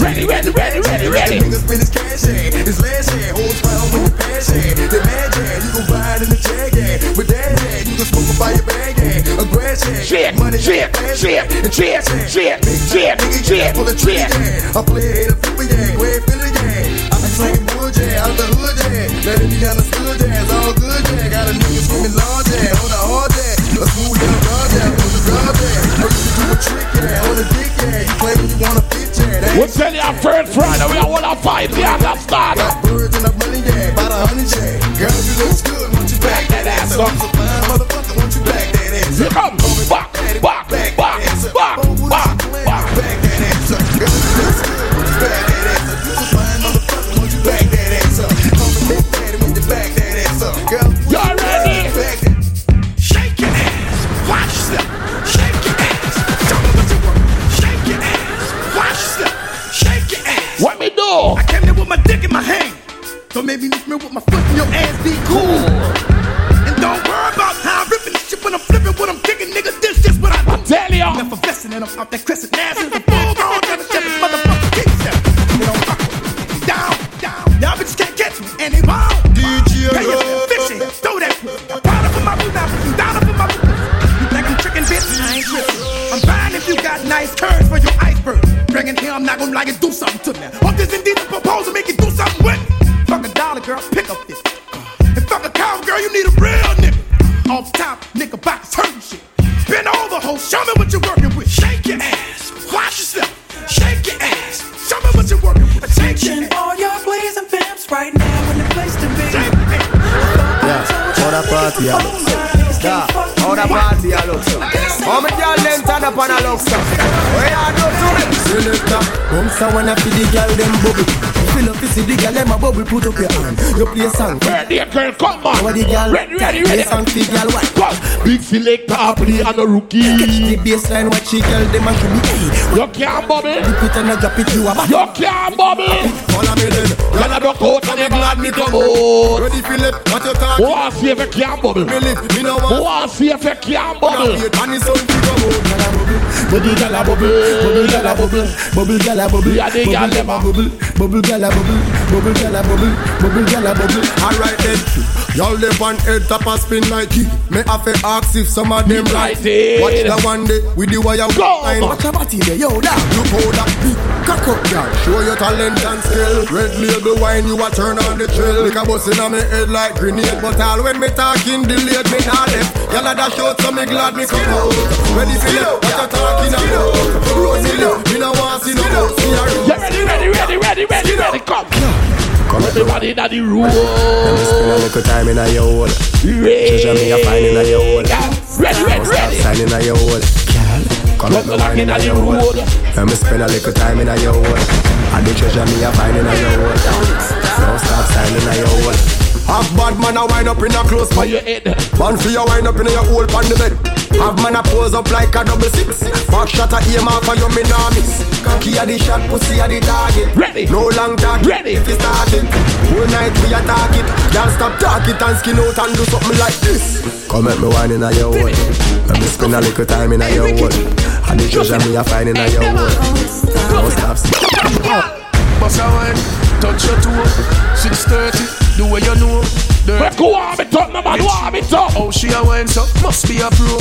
Ready, ready, ready, ready, ready. Niggas spend his cash in, his last hand, holds fire with the passion. The mad jam, you gon' buy it in the jag hand. With that hand, you can smoke a fire bag hand. A grass hand, Shit, money shit, shit, shit, shit, shit, shit, full of tree hand. I play it, a flipper yang, way Philly yang. I be slanging bull jam, out the hood jam. It be understood jam, it's all good jam. Got a nigga screaming law jam, on the hard jam. A smooth down raw jam, on the jam. I used to do a trick jam, on the dick jam. You claim you wanna fit jam. That We'll tell you our first Friday, we one of five, you understand? Got birds and a money jam, about a hundred jam. Girl, you look good, won't you back that ass up? You's a fine motherfucker, won't you back that ass up? come, back, back, back, back, back. Ass. What me do? I came there with my dick in my hand. Don't make me lift me with my foot in your ass, be cool. And don't worry about how I'm ripping this shit when I'm flipping, when I'm kicking, nigga. This just what I do. Tell you. I'm effervescent and I'm out that crescent ass is a full grown energetic motherfucker. Keep step. They don't fuck with me. Down, down. Y'all bitches can't catch me, and they won't. DJ Pay yourself, fix it, throw that. Down up in my boot now, down up in my boot. You think I'm tricking, bitch? I ain't tripping. I'm fine if you got nice curves for your iceberg. Dragging here, I'm not gonna like it, do something to me. Hope this indeed a proposal, make it do something with me. Fuck a dollar, girl, pick up this. And fuck a cow, girl, you need a real nigga. Off top, nigga, box hurting shit. Bend over, ho, show me what you're working with. Shake your ass, watch yourself. Shake your ass, show me what you're working with. Shake your all your plays and pimps right now in the place to be. Yeah, how the party a look so? Yeah, how the party a look so? How me girl them turn up and a look so? Where you do to me? Selector, come so when I feel the girl them bubble. Feel up to see the girl them a bubble. Put up your hand. You play a song. Ready, girl, come on. How the girl? Ready, ready, Play ready. a song for girl what? Come. Big selector, play and a rookie Catch the baseline, watch she girl them a show me. You can't bubble. dip it and a drop it. You a back. You can't bubble. Follow me then. Girl, I broke out and you glad me come out. Ready, Philip? What you talking? Who wants to see if you can't bubble? Me live, me no Who want. wants to see if you can't bubble? And it's on to go out. Bubble gala bubble, bubble gala bubble, bubble gala bubble, Yeah, they got them, bubble, bubble gala bubble, bubble gala bubble, bubble gala bubble. Alright then, y'all live on head top and spin like it. Me have to ask if some of them Right like it. Watch the one day with the wire Go, line. man. Watch your body there, yo, that you hold that beat. Cock up, girl, show your talent and skill. Red label wine, you a turn on the trail. Like a bus in me head like grenade, but all when me talking delayed, me not left. Y'all a dash out, so me glad me come out. Ready for you? What you talking about? Rosie, me no want see no. Me a You ready, ready, ready, ready, ready, ready, come. Come Everybody in the room. Spend a little time in a your hole. Treasure me a find in a your hole. Ready, ready, ready. Sign in a your hole. Come Come the back wine in in a the your hole. Let me spend a little time in a your hole. And the treasure me a find in a your hole. Don't stop signing a your hole. Half bad man a wind up in a close For your head. Man for you wind up in your hole on the bed. Have man a pose up like a double six. Back shot a aim off for you me nah miss. Cocky a the shot, pussy a the target. Ready. No long talk. Ready. If you start it, whole night we attack it. Can't stop talk it and skin out and do something like this. Come at me wine in a your hole. Let me spend a little time in a your hole. And the treasure me a find in a your hole. Don't stop. Bust a wine, touch your toe. 6.30, The way you know. Dirty. But go on it up, no man, warm it up. Oh, she a wine so must be a pro.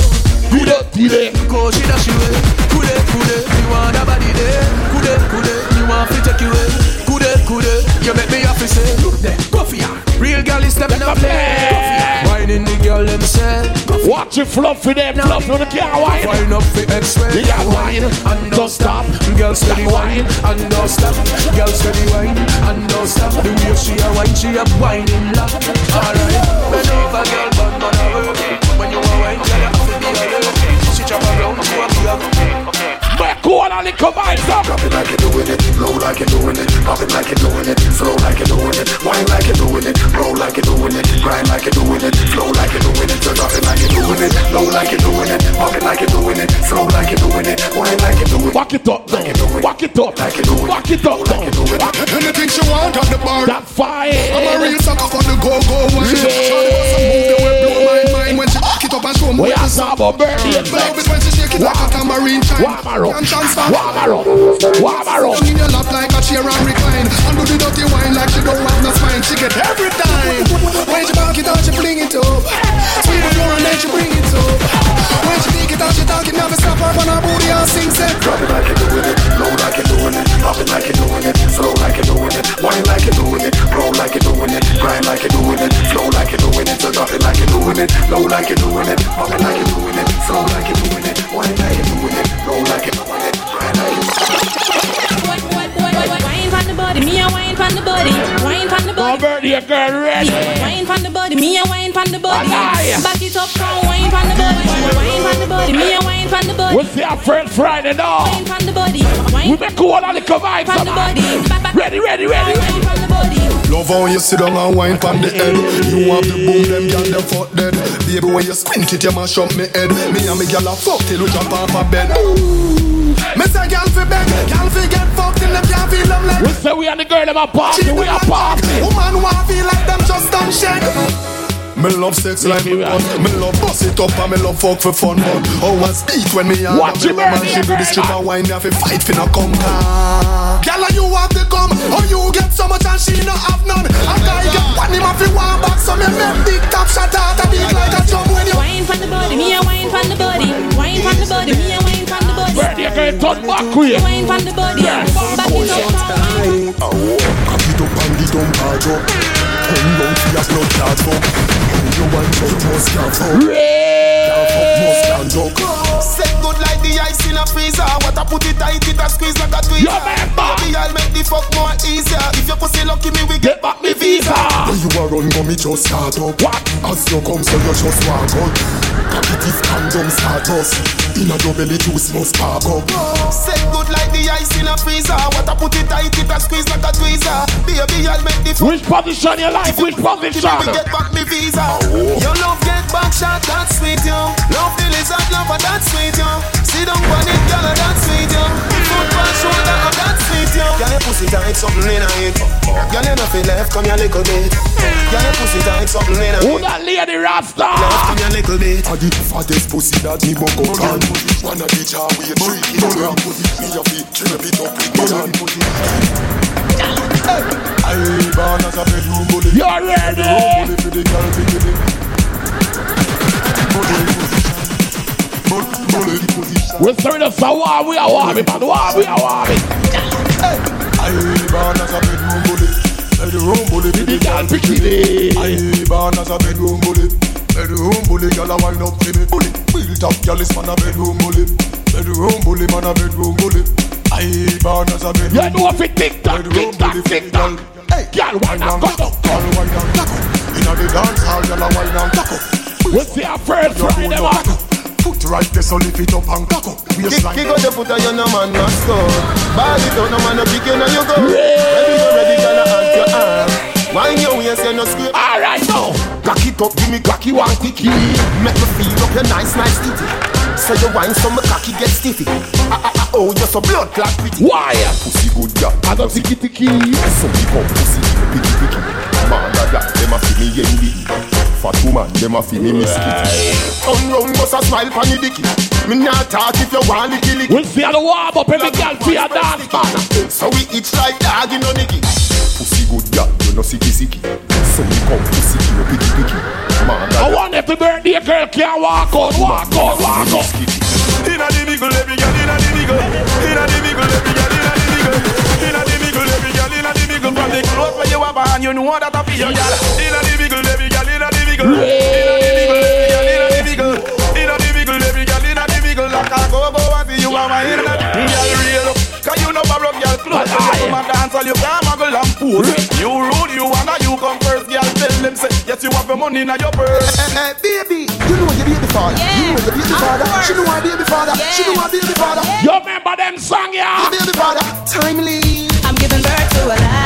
Good up, good up. Cause she dash away. Good up, good up. You want a body there. Good up, good up. You want to take you away. Good up, good up. You make me happy say, look there, go for ya. Real girl is stepping up there. Whining the girl themself. Watch it fluffy them, fluffy on the car wine. Wine up the express. they got wine and don't stop. Girl steady wine and don't stop. Girl steady wine and don't stop. The way she a wine, she a wine in love. Alright, bend a girl, but not a work. When you a wine, girl, you have to be real. She chop Back on and lick up eyes up. Drop it like you're doing it, low like you're doing it, pop it like you're doing it, slow like you're doing it, wine like you're doing it, roll like you're doing it, grind like you're doing it, flow like you're doing it. So drop it like you're doing it, low like you're doing it, pop it like you're doing it, slow like you're doing it, wine like you're doing it. Walk it up, like you're doing it. Walk it up, like you're doing it, walk it up, like you're doing it. Anything she want at the bar. That fire. I'm a real sucker for the go-go wine. Yeah. Shawty wants to move the way blow my mind when she back it up and show me We are some of birthday Love it when she shake it like a tambourine chime. Warm her up. Can't transfer. Warm her up. In your lap like a chair and recline. And do the dirty wine like she don't have no spine. She get every time. When she back it out, she fling it up. Sweep the floor and then she bring it up. When she take it out, she talking, never stop her on her booty and sing set. Drop it like you're doing it, low like you're doing it, pop it like you're doing it, slow like you're doing it, wine like you're doing it, roll like you're doing it, grind like you're doing it, flow like you're doing it. So drop it like you're doing it, low like you're doing it, pop it like you're doing it, slow like you're doing it, wine like you're doing it, roll like you're doing it, grind like you're Wine from the body, me a wine from the body. Wine from the Go body. birthday girl ready. Wine from the body, me a wine from the body. Back it up, from wine from the body. Wine from the body, me a wine from the body. We see our first Friday now. Wine from the body. We Wine make cool and lick up vibes. from the body. Back, back, Ready, ready, ready, ready. wine from the body. Love how you sit down and wine from the head. You have the boom, them gyal them fuck dead. Baby, when you squint it, you mash up me head. Me and me gyal a fuck till we jump off a bed. Ooh. Me say gyal fi beg, gyal fi get fucked till them can't feel them leg. We say we and the girl them a party, we a party. Woman want feel like them just done shake. Me love sex like me want Me love bust it up and me love fuck for fun But how I speak when me and Watch me man. She do the stripper wine Me have to fight for no conquer Girl you have to come Or you get so much and she no have none A guy get one him have to one back So me make big top shot out A beat like a drum when you Wine from the body, me a wine from the body. Wine from the body, me a wine from the body. Birthday girl turn back quick. Wine from the body. Back it up, from wine. Cock it up and the dumb hard up Come down to your blood clot fuck You want to must can't fuck Can't fuck must can't duck Set good like the ice in a freezer. What I put it tight, it a squeeze like a tweezer. Yo, man, man. Baby, I'll make the fuck more easier. If your pussy lucky, me we get back me visa. When you are run, go me just start up What? As you come, so you just walk up Cock it is condom start us In a your belly juice must spark up Set good like the ice in a freezer. What I put it tight, it a squeeze like a tweezer. Baby, I'll make the fuck Which position you like? Which me position? we get back me visa. Oh. Your love get back shot, that's sweet, yo. Love the lizard lover, that's sweet, yo. Sit down on it, girl, that's sweet, yo. Foot on shoulder, oh, that's sweet, yo. Girl, your pussy tight, something in it. Girl, you not feel left, come here a little bit. Girl, your pussy tight, something in it. Who that lady Rasta? Left, come here little bit. I the fattest pussy that me buck up on One of the jar we a three kilogram Me a fi trip it up with gun I born as a bedroom bully You ready? Bedroom bully for the girl to Bully position Bully, bully position We serving us a war, we are war, man. War, we are war. I born as a bedroom bully Bedroom bully the girl to it I born as a bedroom bully Bedroom bully, girl a wind up for me Bully, built up girl is man a bedroom bully Bedroom bully, man a bedroom bully I born as a bedroom You know if it tick tock, tick tock, tick tock. Hey, Girl, why not go? Girl, and taco Inna the dance hall, girl a wine and taco We see our first Friday, man. Foot right there, so lift it up and Kick, Waistline kick out the foot of your no man must go. Ball it out, no man no kick you, now you go. Ready, you ready, gonna hunt your arm. Wine your waist, you no scrape. All right, now. Cock it up, give me cocky one quickie. Make me feel up your nice, nice titty. So you wine, so my cocky get stiffy. Ah ah ah, oh, you're so blood clot pretty. Why? Pussy good, yeah. I don't see kitty key. Some people pussy picky picky. Man, that that them a fi me yendi. Fat woman, them a fi me misfit. Turn round, bust a smile pon your dicky. Me not talk if you want licky licky. We see the warm up every girl for your dance. So we itch like dog in no nicky. Pussy good, yeah, you no sicky sicky. So me come pussy you picky picky. Man, I wonder if the birthday girl can walk out, walk out, walk out. Inna the middle, every girl inna the middle. Inna the middle, every girl inna the middle. Inna the middle, every girl inna the middle. From the clothes where you have on, you know that I feel your girl. Inna the middle, every girl Inna the girl inna the girl inna the go go. Girl real you no girl and dance you can muggle and fool. You you wanna you come first, girl. Tell them say you have the money your purse. Eh, eh, eh, baby, you know father. You know father. She know father. She know father. You remember them song, yeah? Baby father, timely. I'm giving birth to a life.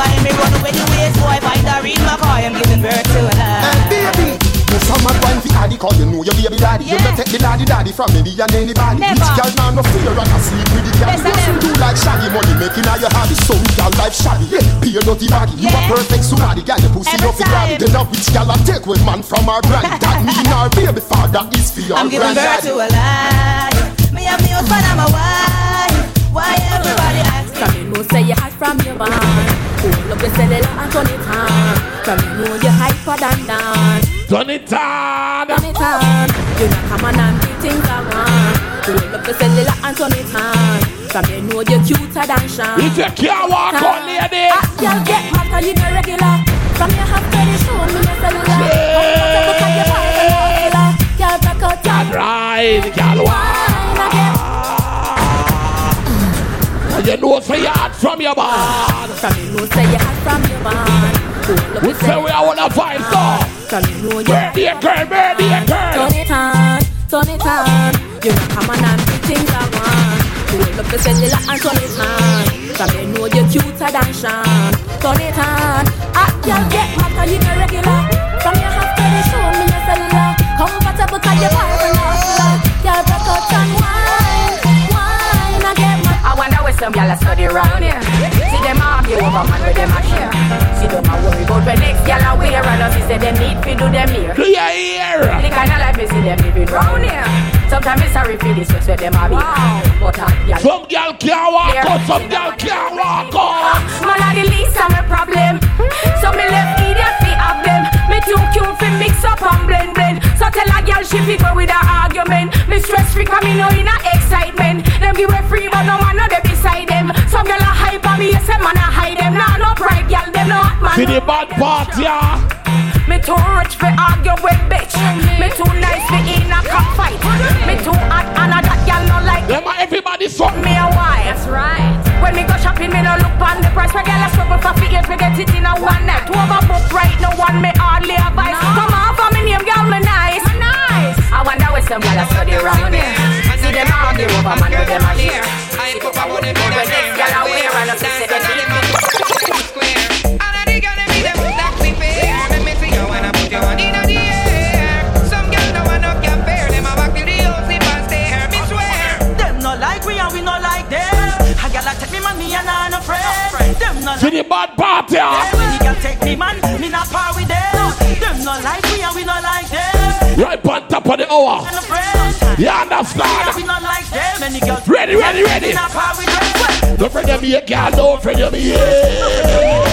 Sanctified. Me run away the ways, boy. Find a read my car. I'm giving birth to a lie. baby. You some man wine fi addy Cause you know your baby daddy You don't take the daddy daddy from any and anybody Never. Which girl now no fear and a sleep with the I You am. do like shaggy money making all your hobby So girl life shabby Yeah, pay your dirty baggy You a perfect tsunami Girl your pussy up fi grab Then a which girl a take with man from our granny That mean our baby father is for your I'm giving birth to a lie. Me and me husband, I'm a wife. Why everybody asking? From you know say you hide from your bond Hold up your cellular and turn it on. From you know you hyper than dance Turn it on. Turn it on. You know come on and do things I want. Hold up your cellular and turn it on. From you know you're cuter than Sean. If you can't walk on, lady. Ah, Girl get mad cause you no regular. From your to the show me your cellular. Come on, take a your part and hustler Girl back out your Right, girl, wine you know say you hot from your. From you know say you hot from your Hold We say we are wanna fight so. From you know you girl, birthday girl. Turn it on, turn it on. You know come on and do things I want. Hold up your cellular and turn it on. From you know you're cuter than Sean. Turn it on. Ah, girl get 'cause you no regular. From your half to the show me your cellular. Comfortable 'cause you're some gyal a study round here. See them argue over man with them a share. See them a worry about when next gyal a wear and us say them need fi do them here. Do you hear? The kind of life me see them living round here. Sometimes it's sorry for this place where them a be. But uh, a gyal. Some girl can't walk out, some girl can't walk out. Man a the least of my problem. So me left idiot fi have them. Me too cute fi mix up and blend blend. So tell a girl she fi go with her argument. Me stress free 'cause me know in a excitement. Them give her free but no man no dey beside them. Some girl a hype on me, yes them man a hide them. Nah no pride girl them no hot man. See the bad part, yeah. Me too rich fi argue with bitch. Me too nice fi in a cockfight. Me too hot and a that girl no like. Them a everybody suck me a wife. That's right. When me go shopping, me no look on the price. My girl a struggle for figures, me get it in a one night. Overbook right, no one me hardly advice. Come on for me name, girl, me nice. Me nice. I wonder where some girl a study round here. See them argue over man with them a share. See them a worry about when next girl a wear and a say Of the hour. A. You understand? Girl Ready, ready, ready. Don't friend of me, girl. Don't friend me, yeah.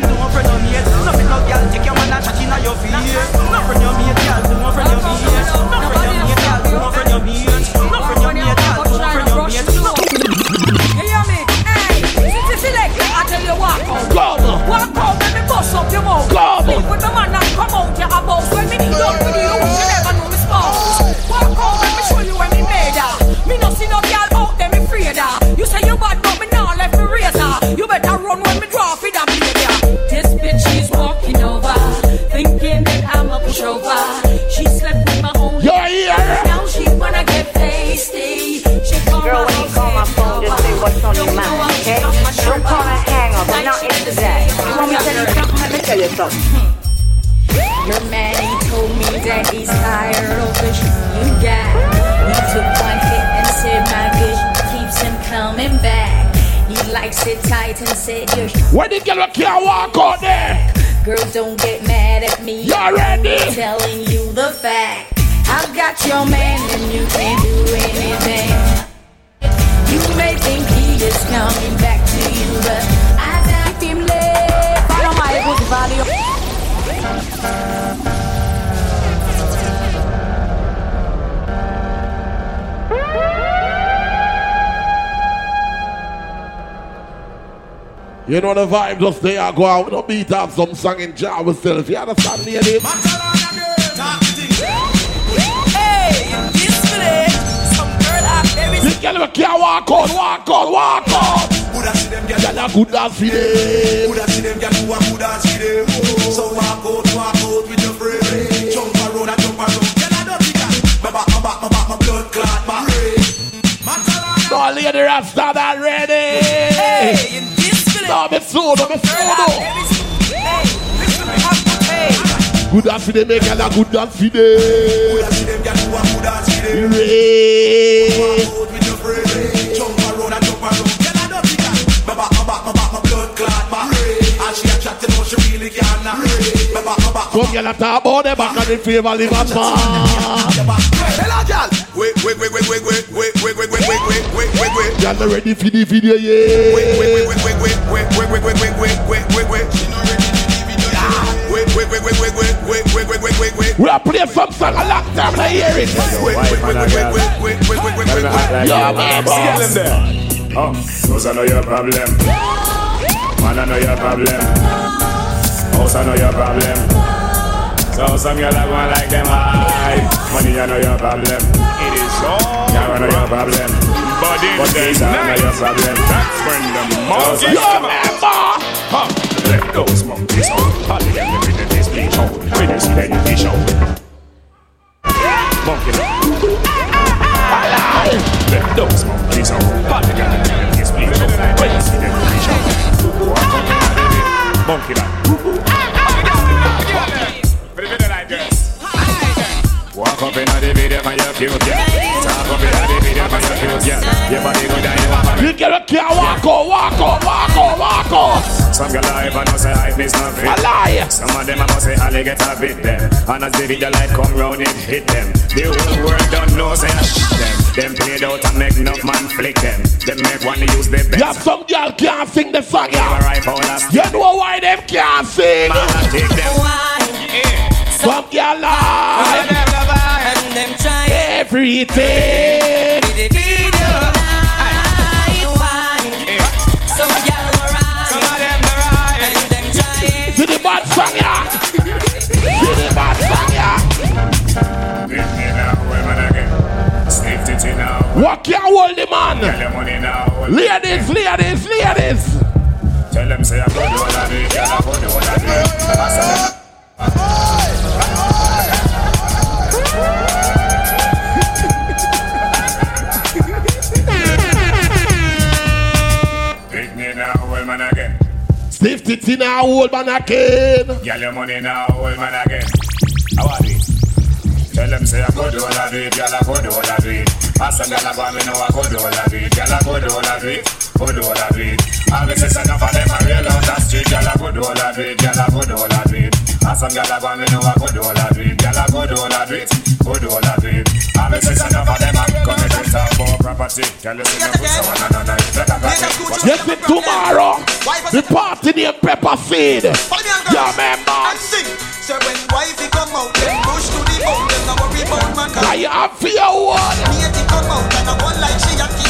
Don't out your above. When me done with you, you never know me spouse. Walk out, let me show you when me made her. Me no see no girl out there, me afraid her. You say you bad, but me now left me razor. You better run when me draw for that behavior. This bitch she's walking over, thinking that I'm a pushover. She slept with my own. You're here. Now she wanna get tasty. She call Girl, when you call my phone, just say what's on your mind, okay? Don't call a hang up, I'm not into that. You want me to tell you something? Let me tell you something. That he's tired of the you got. He took one hit and said my vision keeps him coming back. He likes it tight and said your sh- When the girl can't walk out there. Girl, don't get mad at me. You're ready. I'm telling you the fact. I've got your man and you can't do anything. You may think he is coming back to you, but I got him late. Follow my good value. You know the vibe just there, go out, we don't beat up some song in jar ourselves. You understand, me, ladies? Hey, this village, some girl out there is This girl we can't walk out, walk out, walk out. Girl a good dance for them. Coulda see them, girl, a good dance for them. So walk out, walk out with your friend. Jump around and jump around. Girl, I don't think that. My back, my back, my back, my blood clot, my No lady Rasta that ready. Hey, Star, me sono, me sono. Good dance for them, make a good dance for them. Good dance for them, girl, do a good blood clot back. And she attracted, but she really can't. My girl a talk about them back and in favor live and man. Hello, girl. Wait, wait, wait, wait, wait, wait, wait, wait, wait, wait, wait, wait, wait, wait. Y'all not ready for the video yet? Wait, wait, wait, wait, wait, wait, wait, wait, wait, wait, wait, wait, wait, wait. Not the. Wait, wait, wait, wait, wait, wait, wait, wait, wait, wait, wait, wait. We are playing some song a long time, I hear it. Wait, wait, wait, wait, wait, wait, wait, wait, wait, wait, wait. Yo, man, boss. Oh, those are know your problem. Man, I know your problem. House, I know your problem. So some girl I want like them high. Money, I know your problem. It is so. Yeah, I know your problem. But in but this I know your problem. That's when the monkeys come out. Huh. Let those monkeys out. Party them with the display show. When you see them, you show. Monkey. Let those monkeys out. Party them with the display show. When you see them, you show. Walk up in the baby. Monkey man. Walk up in the video and you're cute, yeah. Talk up in the video and you're cute, yeah. Your body good and you want You girl can't walk out, walk out, walk out, walk out. Some girl lie but no say hype is not fit. A lie. Some of them a must say Ali get a bit them. And as the video light come round it hit them. The whole world don't know say I shit them. Them played out and make enough man flick them. Them make one to use the best. Yeah, some girl can't sing the song, Never yeah. You know why them can't sing? Man, I take them. Some girl lie. And Everything. Walk your hold the man. Ladies, ladies, ladies. Tell them say I put you on a beat, girl, I put you on a beat. Big me now, old man again. Stiff tits in old man again. Get your money now, old man again. Tell them say I go do all of it, girl, I go do all of it. As a girl, go, me know I go do all of it, girl, I go do all of it, go do all of it. All the sisters enough of them are real out the street, girl, I go do all of it, girl, I go do all of it. And some gyal a go and me know a good old a do it. Gyal a good old a do it, good old a do it. And me say enough of them a commit it up for property. Gyal you see me put someone on another. Better go take. Yes, me tomorrow. The party name Pepper Seed. You remember? And sing. So when wifey come out, then push to the bone. Then I worry about my car. I am for your one. Me a come out and I want like she a kid.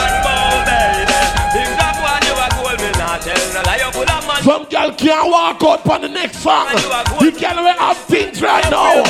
Some girl can't walk out on the next song. The girl will have things right now.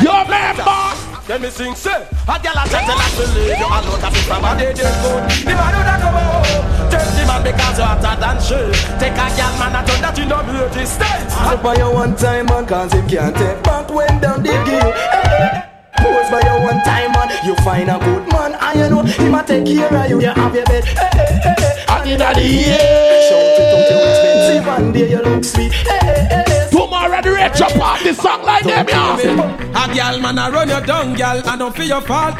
You never let me sing, say. A girl a tell you not to leave you alone Cause it's from a day they good. The man who don't come home Take the man because you hotter than she Take a girl man a turn that you know me to stay I buy you one time man cause him can't take back when down the hill. Hey, hey. Pose just buy you one time man. You find a good man, and you know he might take care of you. You have your bed, hey, hey, hey, hey. And in the year, shout it out, you expensive, and there you look sweet. Hey, hey, hey, hey. Tomorrow the retro party song like them, yeah. A gal man, I run you down, gal, and don't feel your fault.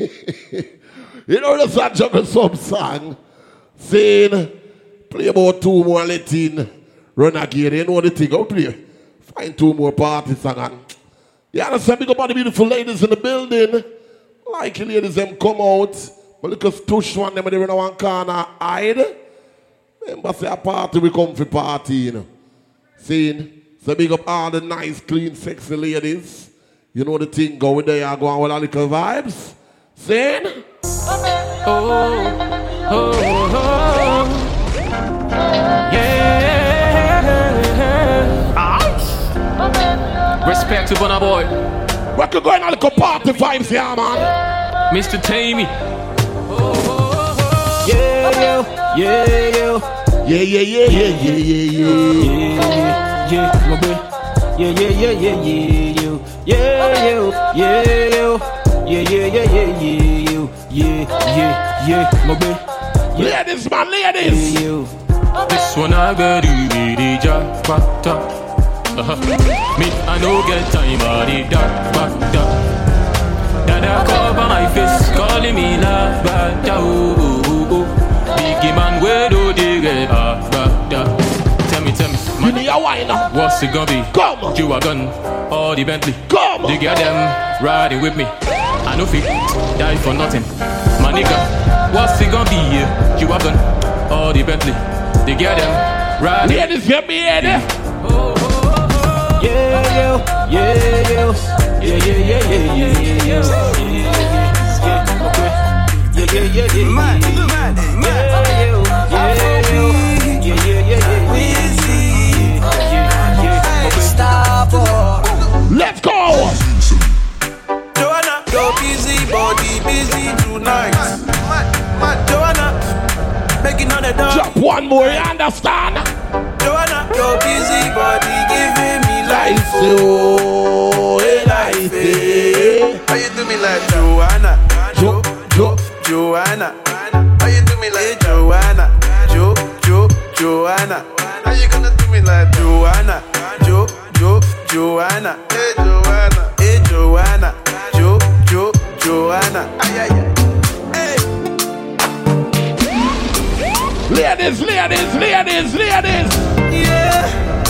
You know the song juggle some song. Saying, play about two more letting run again. You know the thing, I'll play. Find two more party song and you understand big up all the beautiful ladies in the building. Like ladies them come out. But look at tush one them they run one corner hide. Remember say a party we come for party, you know. Saying, so big up all the nice, clean, sexy ladies. You know the thing going there, you go on with all the vibes. Saying, oh, oh, oh, oh. Yeah. Respect to Bonner Boy. What you going on little party vibes here, man? Mr. Tammy. Yeah, yo, yeah, yeah, yeah, yeah, yeah, yeah, yeah, yeah, yeah, yeah, my boy. Yeah, yeah, yeah, yeah, yeah, you. Yeah, you, yeah, you. Yeah, yeah, yeah, yeah, yeah, you. Yeah, yeah, yeah, my boy. Yeah. Ladies, man, ladies. Yeah, you. This one I got you, the jackpot. Uh-huh. Me, I no get time, the dark back Dada cover my face, calling me la bada oh, oh, oh, oh. Biggie man, where do they get ah, bada? Tell me, tell me, man, you need a wine. What's it gonna be? Come, you a gun or the Bentley? Come, they get them riding with me. I no fit die for nothing, my nigga. What's it gonna be? You a gun or the Bentley? They get them riding. Ladies, get me in there. Yeah, yeah, yeah, yeah, yeah, yeah, yeah, yeah, yeah, yeah, yeah. Yeah, yeah, yeah, yeah, mad, mad, mad, yeah, yeah, yeah, yeah, yeah, yeah, okay. Stop, Let's go. Joanna, your busy body busy tonight. Joanna, making on the dog. Drop one more, you understand? Joanna, your busy body life. Oh, hey, life. eh. How you do me like Joanna? Jo, Jo, Joanna. How you do me like Joanna? Jo, Jo, Joanna. How you gonna do me like Joanna? Jo, Jo, Joanna. Hey Joanna. Hey Joanna. Jo, Jo, Joanna. Ay, ay, ay. Ladies, ladies, ladies, ladies. Yeah.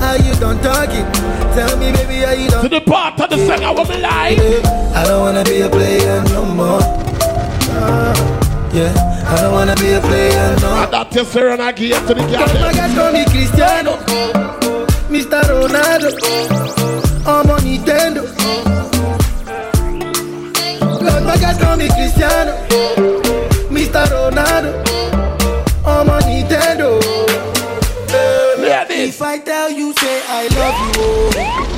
Are you done talking? Tell me, baby, are you done? To the part of the song I be like. I don't wanna be a player no more. Uh, yeah, I don't wanna be a player no more. And that is her and I give to the my guys call me Cristiano, Mr. Ronaldo, I'm on Nintendo. My guys call me Cristiano, Mr. Ronaldo, I'm on Nintendo. If I tell you, say I love you, oh.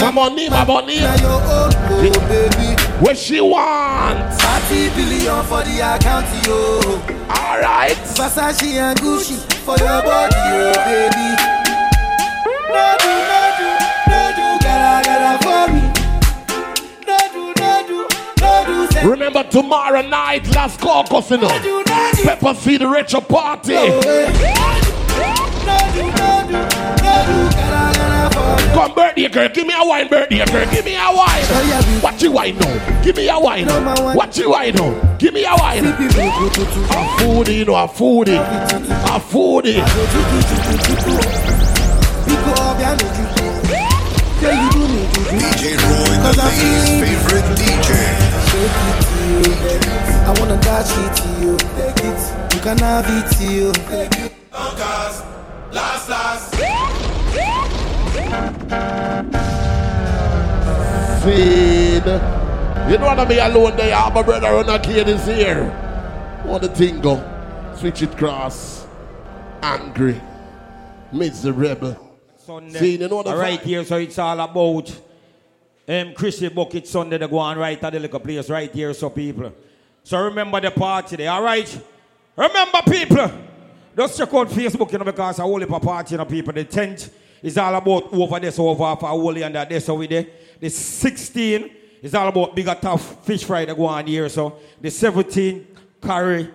My money, my money. Now your own, oh, oh baby. What she want? 30 billion for the account, yo. Alright. Versace and Gucci for your body, oh, baby. No do, no do, no do, gotta, gotta for me. No do, no do, no do. Remember tomorrow night, last you know. Pepper Seed Retro Party. No Come birthday girl, give me a wine, birthday girl, give me a wine. What you wine now? Give me a wine. What you wine now? Give me a wine. A foodie, you know, a foodie. A foodie. DJ Roy, the ladies' favorite DJ. I wanna dash it to you. You can have it to you. Last, last. Feed. You don't want to be alone there. I'm a brother on a kid is here. What the thing go? Switch it cross. Angry. Miserable. Sunday. See, you know the right here, so it's all about um, Chrissy Bucket Sunday. They go on right at the little place right here, so people. So remember the party there, all right? Remember, people. Just check out Facebook, you know, because I whole heap of party, you know, people. The 10th is all about over this, over for Holy and that, this over there. The 16 is all about bigger tough fish fry that go on here, so. The 17 curry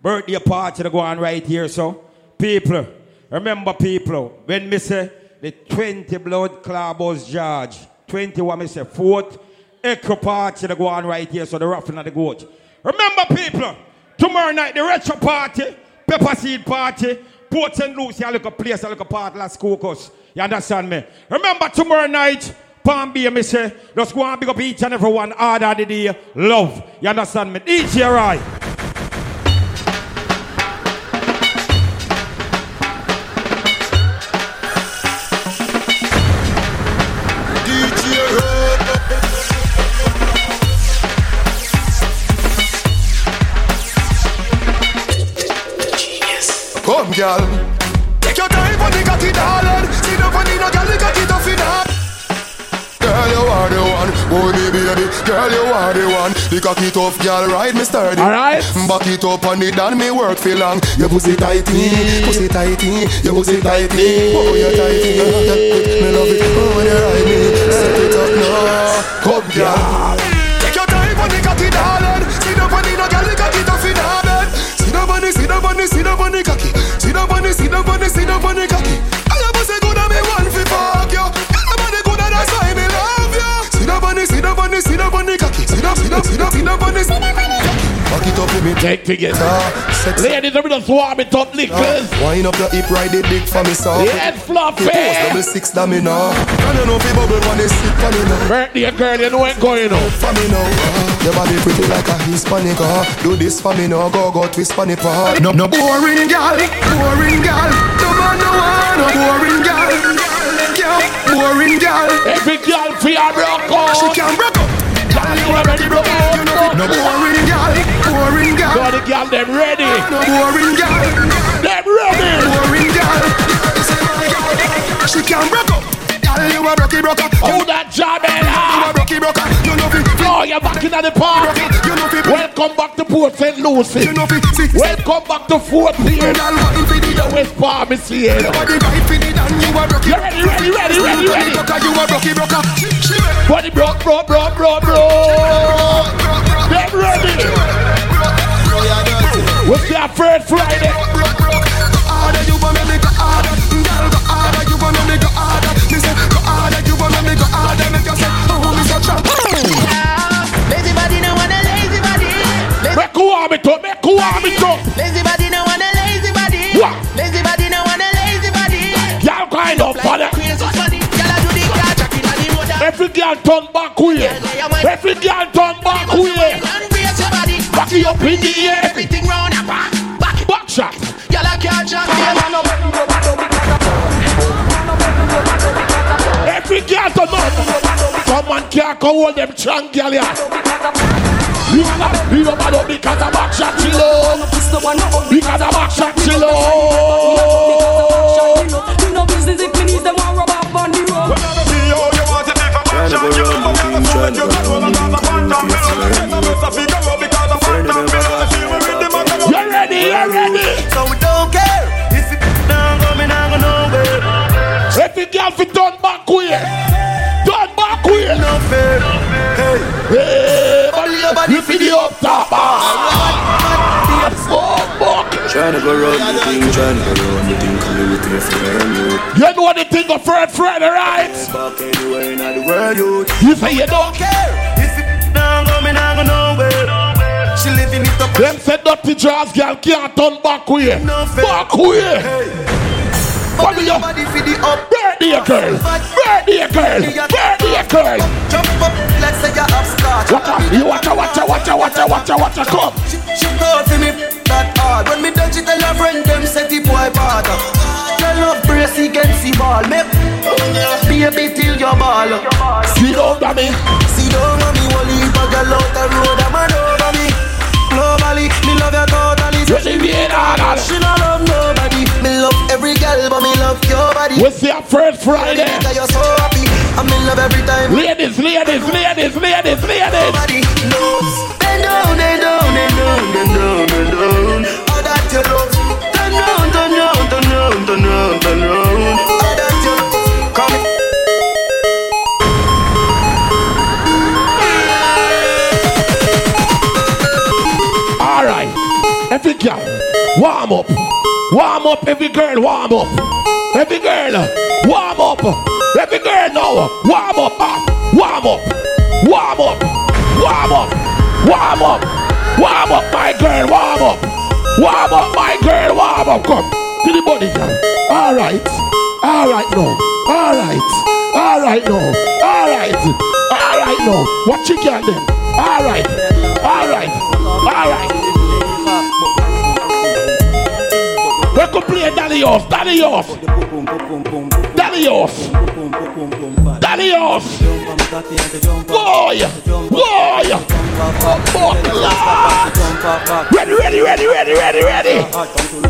birthday party that go on right here, so. People, remember, people, when me say the 20 blood clubbers George, 21 me say fourth echo party that go on right here, so the roughing of the goat. Remember, people, tomorrow night the retro party, pepper seed party, Port St. Lucie, a little place, a little part, Las Cocos. You understand me? Remember tomorrow night, Palm Bay, me say, just go and big up each and every one, order the day, love. You understand me? DJ right. Girl. Take your time on the cocky, darling. See the funny, no girl, the cocky tough enough. Girl, you are the one, oh the baby. Girl, you are the one. The cocky tough, girl, ride me sturdy. Alright. Back it up on it, and me work for long. Your pussy tighty, pussy tighty, your pussy tighty. Oh, you tighty, me love it. Oh, when you ride me, set it up now. Come, girl. It up, let me take together. Sexy. Ladies, let me just warm it up, lickers. Wind up your hip, ride it big for me, so. Yeah, fluffy. You double six, that me know. Girl, you know fi bubble when they sit on me now. Birthday girl, you know what's going on. For me now. Your body pretty like a Hispanic, uh. Do this for me now, go go twist for me, pa. No, no boring gal, boring gal. No man no one, no boring gal. Gal, boring gal. Every girl fi a broke out. She can broke up. Gal, you already broke. You know, no boring gal, boring gal. So the girl them ready. No boring gal. Them ready. Boring gal. She can broke up. Gal, you a broke broke up. Oh, that job, man. You a broke broke up. You know fi. Oh, you're back in the park. You know fi. Welcome back to Port St. Lucie. You know fi. Welcome back to Fort Pierce. Gal, wine fi the West Palm is here. Body right fi the. You a broke You ready, ready, ready, ready, ready. Broke you a broke broke up. She ready. Body broke, broke, broke, broke, broke. Them ready. What's their first Friday? Harder you wanna make a harder, girl go harder. You wanna make a harder. Me say go harder. You wanna make a harder. Make you say oh me so strong. Lazy body no want a lazy body. Make who want me to? Make who want me to? Lazy body girl turn back way. Every girl turn back way. Embrace your body. Back it up in the air. Everything round and back. Back. Back shot. Gyal a can't jump. Every girl turn up. Someone can't come hold them strong girl know, you know, man, don't because of back shot, chill. Because of back shot, chill girl fi turn back way. Turn back way. No fair. Hey. Hey, body, you fi the up top. Fuck. Go round the thing, tryna go round the thing, come with me for you. You know what the thing of Fred Fred, right? Back anywhere in the world, you. You say you don't care. If it down go me now go nowhere. She living it up. Them said dirty jaws girl can't turn back way. Back way. What do you? Body for the up. Birthday girl. Birthday girl. Birthday girl. Jump up, let's say you're upstart. Watch out. You watch out, watch out, watch out, watch out, watch out, watch out. Come. She, she call for me that hard. When me touch it, tell her friend them set the boy bad. Tell her see can see ball. Me baby till your ball. See down on me. See down on me, if I get out the road, I'm over me. Globally, me love you totally. You see me in order. She every girl, but me love your body. We see our first Friday. You're so happy. I'm in love every time. Ladies, ladies, ladies, ladies, ladies. Nobody knows. Bend down, bend down, bend down, bend down, bend down. All that you love. Turn round, turn round, turn round, turn round, turn round. All that you come. All right. Every girl, warm up. Warm up, every girl, warm up. Every girl, warm up. Every girl now, warm up. ah. Warm up. Warm up. Warm up. Warm up. Warm up, my girl, warm up. Warm up, my girl, warm up. Come to the body, girl. All right. All right, no. All right. All right, no. All right. All right, no. What you got then? All right. All right. All right. We could play. Daddy Off. Daddy Off. Boy. Boy. Oh, ready, ready, ready, ready, ready, ready.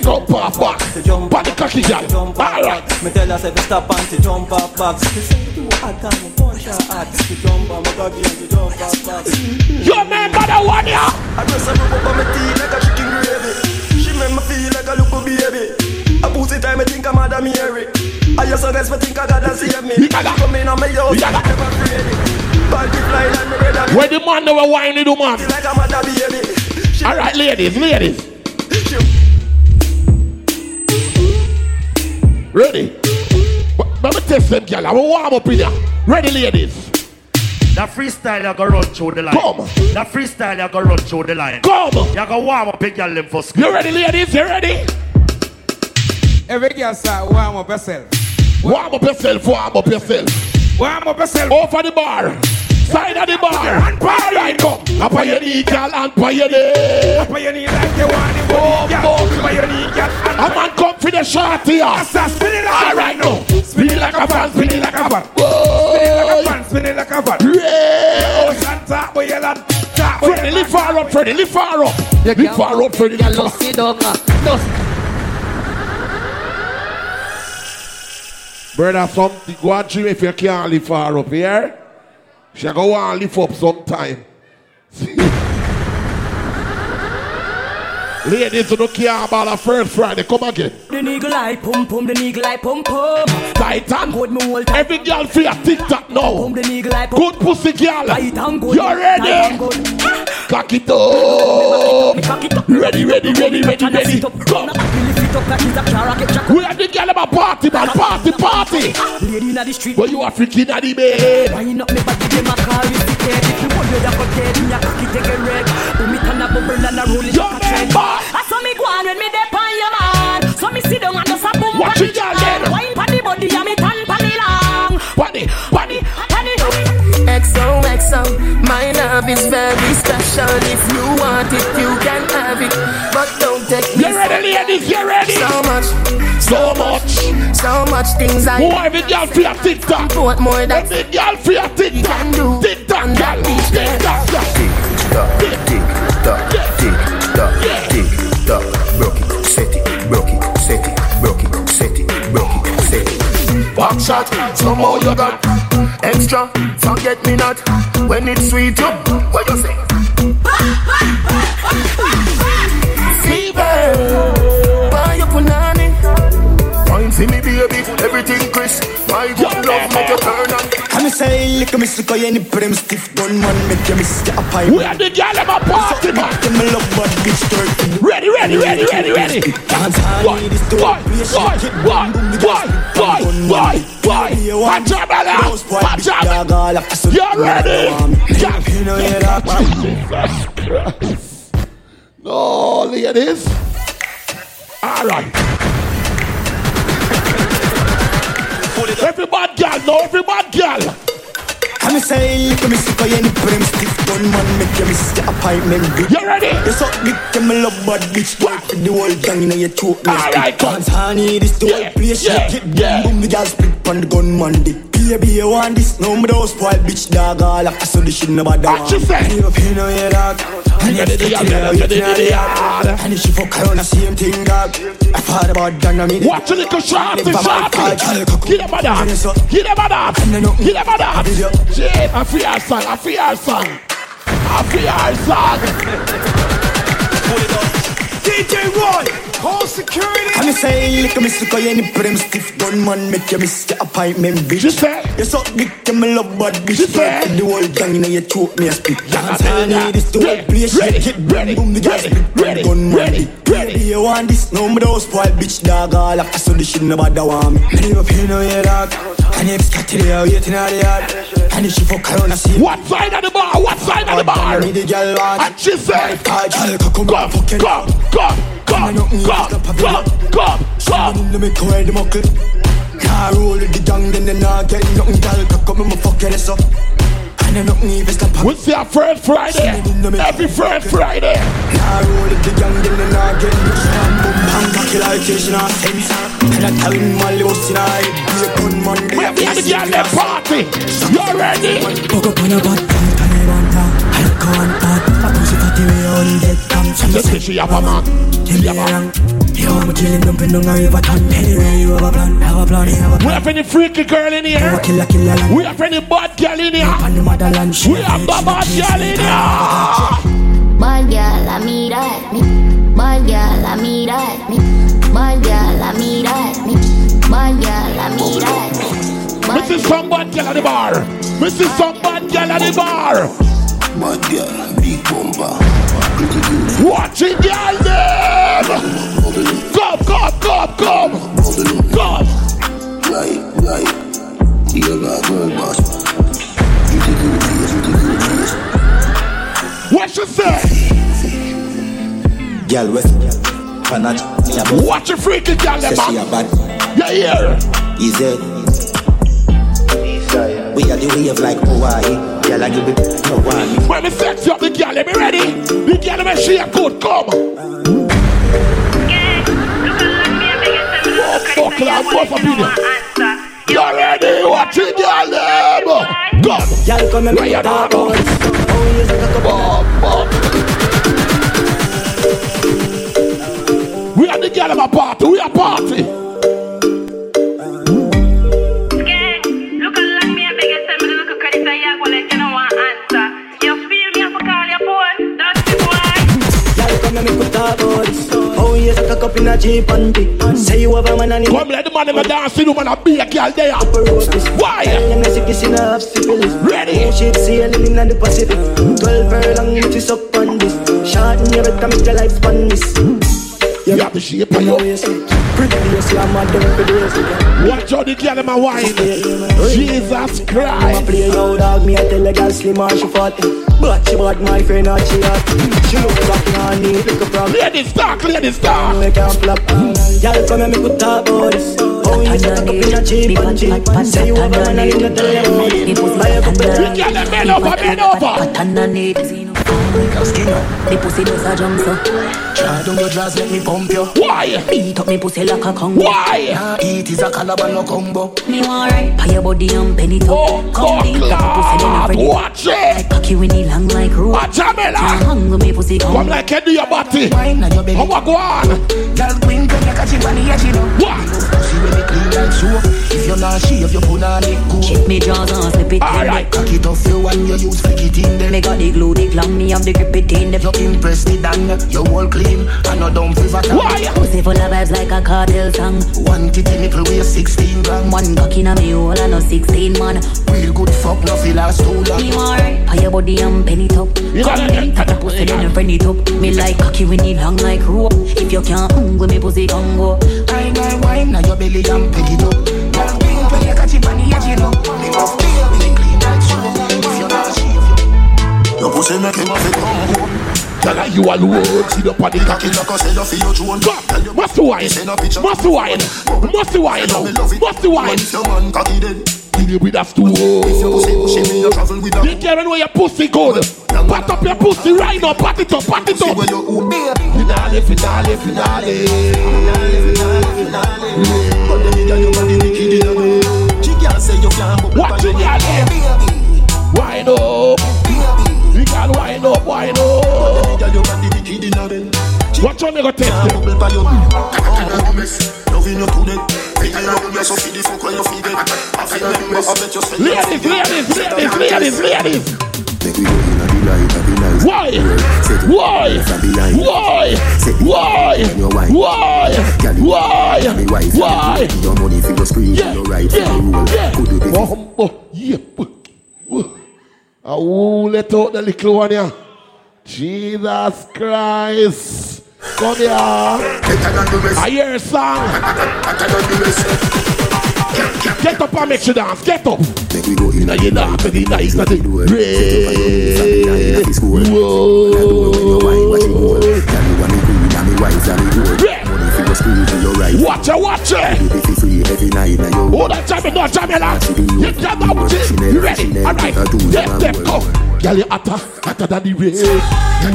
go pop back. Body cocky girl. All right. Me tell her say to stop and to jump up back. She say you hot and me punch her hot. She jump on my cocky and she jump up back. You remember the one ya? I dress her up on my teeth like a chicken gravy. She make me feel like a little baby. A pussy time I think I'm Madam Mary. I just so guess me think I gotta save me. Come in on my house, never afraid. Body flying and me ready. Where the man never whiny do man? Like a mother baby. All right, ladies, ladies. Ready? Let me test them, girl. I will warm up in here. Ready, ladies? That freestyle you go run through the line. Come. That freestyle you go run through the line. Come. You go warm up a girl them for school. You ready, ladies? You ready? Every girl start warm up yourself. Warm up yourself, warm up yourself. Warm up yourself. Over the bar. Side of the bar. And all right, come. Up on your knee, girl, and on your knee. Up on your knee like you want it. Oh, Up on your knee, girl. A man come for the shot here. Yes, sir. Spin it like a right, now. Spin it like a fan. Spin it like a fan. Whoa. Spin it like a fan. Spin it like a fan. Yeah. Ocean top boy, you land. Top boy, Freddie, lift far up, Freddie, lift far up. Lift far up, Freddie, lift far up. Brother, something go and dream if you can't lift far up here. She go want lift up sometime. Ladies, you don't care about the first Friday. Come again. The nigga like pum pum, the nigga like pum pum. Titan. Good me Every girl for your TikTok now. Pum the nigga like pum. Good pussy girl. Tight and good. You ready? Ah. Cock it up. Ready, ready, ready, ready, ready. Come. We are the girl of a party, man. Party, party. Lady inna the street. But you are freaking at the bed. Wine up me body, a call me sick head. If you want that got dead, me a cocky take a red. Boom it and a bubble and a roll it like a trend. I saw me go on when me dey on your man. So me sit down and just a boom Watch pan it, girl, then. Wine pan the body and me tan pan the long. Body, body. XOXO, my love is very special. If you want it, you can have it. But don't take me. You ready, ladies? You ready? So much, So much. so much things I Who every girl for your TikTok? What more that Every girl for your TikTok. can do. TikTok, girl. TikTok, girl. Tock, tick tock, tick tock, broke it, set it, broke it, set it, broke it, set it, broke it, set it. Back shot, somehow you got extra. Forget me not when it's sweet. You, what you say? Fever, me baby, everything crisp. My love make you turn on. I'm say, lick me sick, I any prim stiff gun man, make you miss your pipe. We are the girl of a party, man. Them love bad bitch dirt. Ready, ready, ready, ready, ready. Dance Boy, need this boy, boy, boy, the boy, boy, boy, boy. Boy, all up to some- You ready? You know you that, man. No, ladies. All right. Every bad girl, no, every bad girl. I'm say, come see for any prim stiff gun man, make you miss the appointment. You ready? You suck dick, you me love bad bitch, work for the whole gang, you know you choke me. Alright, come. Cause honey, this the whole place, yeah, shit, get yeah. boom, boom, the girl split on the gunman dick. Baby, you want this? No, me those spoil bitch dog, all after so the shit nobody want. you say? You up here, no, yeah, dog. And Ready, if yeah, you yeah, tell yeah, you tell yeah, you, And if she fuck around, the same thing, dog. I thought about that, I mean. Watch a little shot, I'm shot. out, Get him a dance. Get him a dance. Get him a dance. Shit, I feel our song. I feel our song. I feel our song. DJ Roy, call security. I'm say, look at me, sick of any prim stiff gun man, make you miss the appointment, bitch. You say? You suck dick, you me love bad bitch. You say? The whole gang, you know you choke me a spit. Dance honey, this the whole place, Ready, shit, get ready, boom, the gas, ready, spit, ready, gun ready, Baby, you want this? No, me those spoil bitch, dog, all after so the shit nobody want me. Me up here, no, yeah, dog. And if it's to the out the yard. And if she fuck around, I see. What side of the bar? What side of the bar? Me the girl want. And she said, Girl, come, come, fucking come, come, come, come, come, come. Let me call the muckle. Car roll with the gang, then they not get nothing. Your see our first Friday. Every first Friday. Car roll. We have the party. You ready? I want that. I go on that. My pussy fatty way on dead come. You see she have a man. She have a man. Yo, I'm killing them, pin on a river ton. Anyway, you have a plan, have a plan, have a We have any freaky girl in here? Killer, killer, land. We have any bad girl in here? On the motherland, she We have the bad girl in here. Bad girl, I me that me. Bad girl, I me that me. Bad girl, I me that me. Bad girl, I me that me. We see some bad girl at the bar. We see some bad girl at the bar. Bad girl, big bumper. Watch it, girl, them. Come, come, come, come. Come. Right, right. You got girl boss. Pretty good face, pretty good face. What you say? Girl with Panach, Watch your freaky girl, them. Say she a man. bad. Yeah, yeah. Easy. We are the wave like Hawaii. Girl, I give it no one. When me sex up the girl, let me ready. The girl, let me she a good come. Oh, fuck, lad, both of you. You ready? Watch it, girl, them. Come. Y'all come and Where make you it talk now? about Oh, you suck a Bum, bum. We are the girl of a party. We are party. And make it talk about this. Oh, you a cup in a Jeep and. Say you have a man and you Come let the man in the dancing room and a be a girl there. Why? Them say kissing a half syphilis. Ready? Oh, ship sailing in the Pacific. Twelve furlong, it is up on this. Short and you better make your life span this. You have the shape of You know oh, you. you see. Pretty face, you're them for days. Watch out the girl in my wine. Jesus I'ma Christ. play no dog, me I tell a girl slim or she fat But she bad, my friend, not she hot She look like on me, like a frog Ladies talk, ladies talk. Me can't flop Y'all come and me could talk about this Oh, you set up in a cheap and cheap Say you have a man and you not tell them about it Buy a couple The girl them bend over, bend over. Skin up, the pussy does a jump so Try down your dress, let me pump you. Why? Beat up me pussy like a Congo Why? Nah, eat is a calabar, no combo. Me want right Pay your body and penny up Oh, Come deep fuck, up a pussy then a lad. ready Watch it. Cocky when he long like rope Watch out, Can't hang with me pussy Come come like you do your body. Wine on your belly. How I go on? Girl, queen, can you catch it on the edge, you know? What? Pussy when it clean like soap. If you're not shave, you put on it cool. Check me jaws and slip it in Alright. Cock it off you and you use flick it in them. Me got the glue, the glam, me have the grip it in the You impress the dang, you all clean and no dumb fever tang. Why? Pussy full of vibes like a cartel song One titty nipple weigh 16 gram. One cock in a me hole and no 16 man Real good fuck, no feel like too long. Me want right Pay your body and penny top You Come gotta deep get- up a pussy then a friend it up Me like cocky when it long like rope If you can't hang with me pussy can go Wine, wine, wine, now your belly and peg it up. You you. Me. If you- pussy make him have you alone? The party Cocky like a say you feel your drone. Go, must wine, must wine, must wine, must wine. If your man cocky. Kill you with a stool. You care where your pussy good. Pat up your pussy right now, pat it up, pat it up. Finale, finale, finale. Watch girl. Wind up. You can wind up, wind up. Watch on, you go test it. Loving you to death. Think I love you so feed the fuck when you you your Ladies, ladies, ladies, ladies, ladies. Why? Why? Why? Why? Why? Why? Why? Your money for your screen, Yeah, your right for yeah, your rule. yeah. Could you be Bumbo, yeah. Oh, let out the little one here. Jesus Christ. Come here. I hear a song. Get up and make sure that get up. Get up. you dance. Get up. Make we go in Now oh, you know, cause it's nice, nothing. Watch it, watch it. Hold on, jam it, no, jam it, lad. You jam out it. You ready? All right. Step, step, go. Girl, you hotter, hotter than the rain.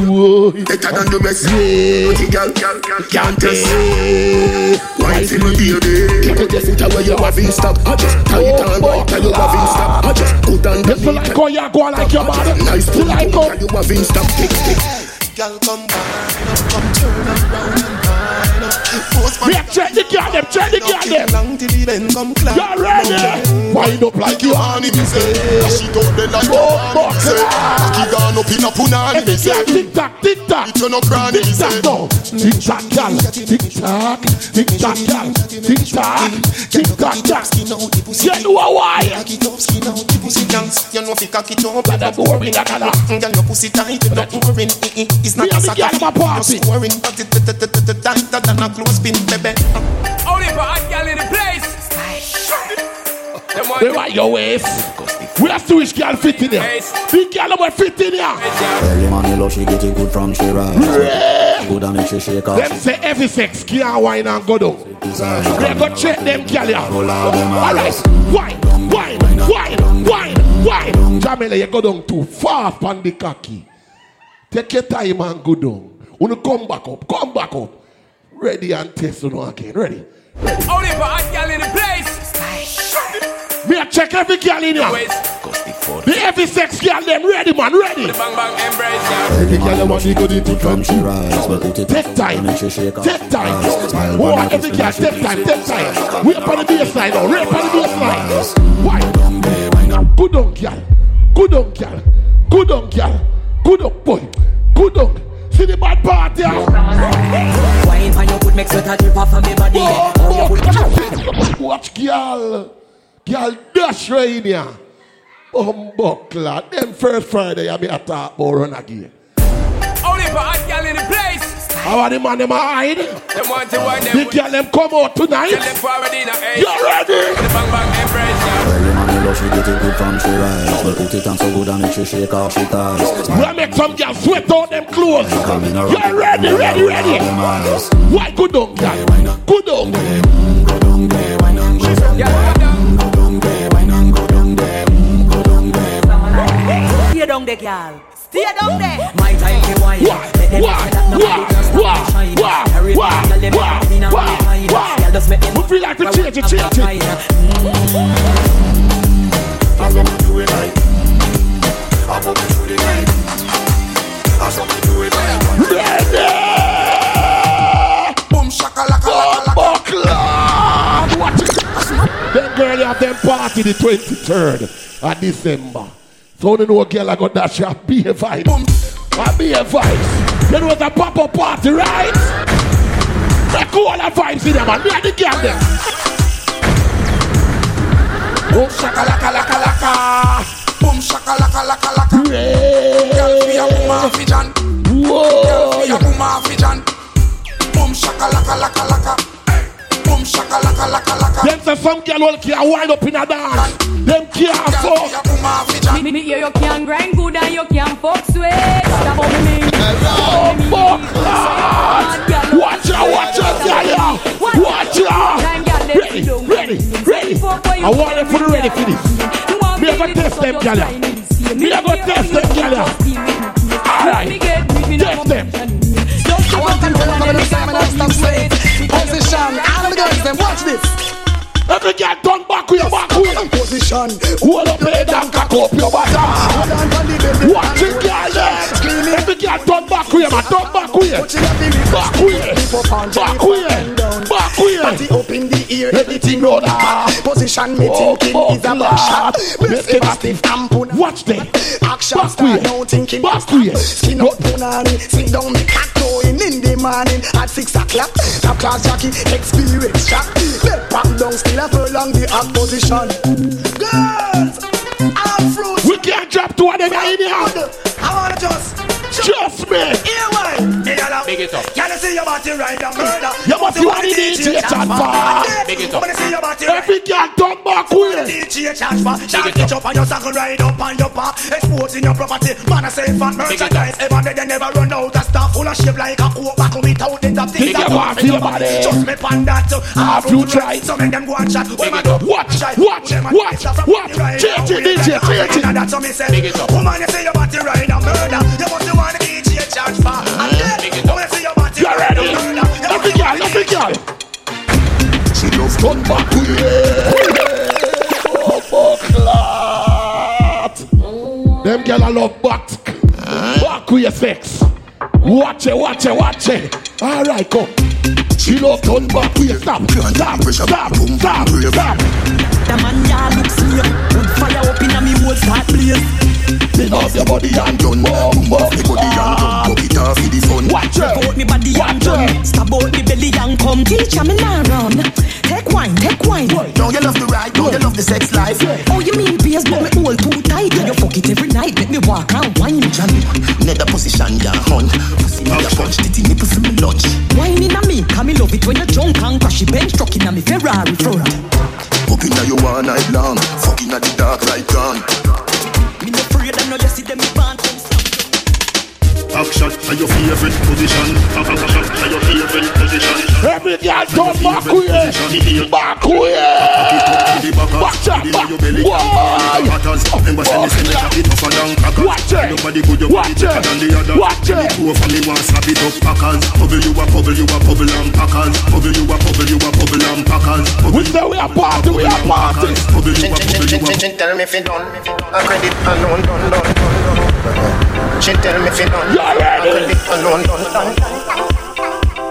Whoa. Better than the best. Yeah. Girl, girl, girl, can't test. Why Wife in the baby. People just fit where you have in stock. I just tie it on right, tell you have in stock. I just put on the You feel like how you go like your body? Nice You like how you have in stock. Tick, tick. Girl, come wind up, come turn around and wind up. Post We have check the girl them, check the girl them. Long till the bend come climb. You ready? Wind up like you honey, me say. She got the like Oh, a box. Cocky gone up in a punani, me say. tick tock, tick tock. It you no cranny, me say. Tick tock, girl. Tick tock, tick tock, girl. Tick tock, tick tock, girl. You know why? Cock it up, skin out the pussy dance. You know fi cock it up. Brother, go in the color. Girl, your pussy tight, you not. Eh, eh, It's not Me a and the girl sucker. them a party. You're scoring, but it it- it- it- it- tighter than a clothespin, baby. Only for hot girl in the place. Them want They want your waist. Eh? We have to which girl fit in here. Big girl will fit in here. Early man, you love she get it good from she rise. Good and she shake off. Them say every sex can't wine and go down. They go check them girl here. Alright, wine, wine, wine, wine, wine. Jamila, you go down too far on the cocky. Take your time and go down. Wanna come back up, come back up. Ready and test you know again. Ready? Only for hot girl in the place. Me a check every girl in here. The every sex girl them ready man, ready. Bang bang embrace ya. Every girl them want to go into From she rise, but put it Take time. and make she shake off. Take time. Oh, every girl, take time, take time. Wait for the baseline now. Wait for the baseline. Why? Good on, girl. Good on, girl. Good on, girl. Good on, boy. Good on. See the bad part here. Wine on your good make sweat drip off of me body. Oh, you. Watch, girl. Girl, dash right in here. Bumbuckler. Them first Friday, I be a talk about run again. Only for hot girl in the place. How are the man them hide? Them want to wine The girl them come out tonight. Tell them forward in a age. You ready? The bang bang embrace ya. Early man, you love she get it good from she rise. But put it on so good and make she shake off she ties. We make some girls sweat out them clothes. Coming around. You ready, ready, ready? Why good on, girl? Good on. Stay down there, girl. Stay down there. My time to wine. Let them say that nobody can stop me shine. Carry on, girl, them up in a my mind. Girl, just make them We feel like to change it, change it. I love do it like. I love to do it like. I love do it like. Ready? Boom shakalaka laka! Watch it. Them girl have them party the 23rd of December. So you know a girl I got that shop be a vibe. I be a vibes. Then was a pop-up party, right? Make all the vibes in them and and the girl them. Boom shakalaka laka laka. Boom shakalaka laka laka. Girl fi a woman fi John. Girl fi a woman fi John. Boom shakalaka laka laka. Boom shakalaka laka laka. Them say some girl will care wind up in a dance. Them care fuck. Me me hear you can grind good and you can fuck sweet. Stop on me. Oh fuck! Watch out! Watch out! Watch out! I want you for the ready for this. Me a test them, gal. ya. Me a go test them, gal. ya. Alright, test them. Position, all the girls, them watch this. Every girl turn back with your back with Position. Hold up head and cock up your bottom. Watch it, girl. them. Every girl turn back with you, man. Turn back with. Back with. Back with. Back with you. Party up in the ear, Everything roll ah. Position me Oh, thinking oh, is a back shot. Lord. Best ever stiff tampon. Watch them. Action Back start now thinking Back with you. Skin up punani, sit down me cat going in the morning at six o'clock. Top class jockey, experience shot. Let pop down still a prolong the hot position. Girls, I'm fruit. We can't drop of them in here. I wanna just Just me. Here why? Big it up. Can I see your body right now, murder? You must see what the DJ chat for. Big it up. Wanna see your body right Every girl turn back with you. DJ charge for Shall get up on your saddle ride up on your back Exposing your property Man I say fat merchandise Ever they, they never run out of stuff Full of shape like a coke bottle Without the top things Think you want feel body. Just me pan that so Have you tried? So make them go and chat When man Watch, watch, watch, watch. Change it, DJ, change it. That's what me say Big it up. Woman you say your body ride a murder You must be one DJ charge for And then You your ready? Every girl, every girl. She love turn back with you. Oh, clot. Them girl I love back. Back with your sex. Watch it, watch it, watch it. All right, come. She love turn back with you. Stop, stop, stop, stop, stop. The man ya look sweet. Put fire up inna me whole start blaze. Big up your body and done. Boom, boom. The body and done, ah. buck it off the fun. Watch. Out me body and done. Stab out me belly and come. Teacher me nah run. Take wine, take wine. Don't you love the ride? Don't you love the sex life? Oh, you mean beers, but me hold too tight. And you fuck it every night. Let me walk and wine, Johnny. Nether position, ya hun. Pussy me a punch, titty nipple for me lunch. Wine inna me, come me love it when you drunk and crash it bench truck inna me Ferrari front. Up inna you one night long, fuck inna the dark like dawn. Me no afraid I know you see them me pants. Action for your favorite position. Action for your favorite position. Every girl turn back with you. Back with you. Watch back. Why? Remember say me say me chop it tougher than crackers. Watch it. Your body good, your body Watch better it. than the other. Watch it. go for me one slap it up packers. Bubble you a bubble, you a bubble and packers. Bubble you a bubble, you a bubble and packers. We say we are party, we are party. Bubble you a bubble, you a Tell me if you done, I credit alone, done, done, done, done. She tell me if you done, You ready? I credit alone, done, done.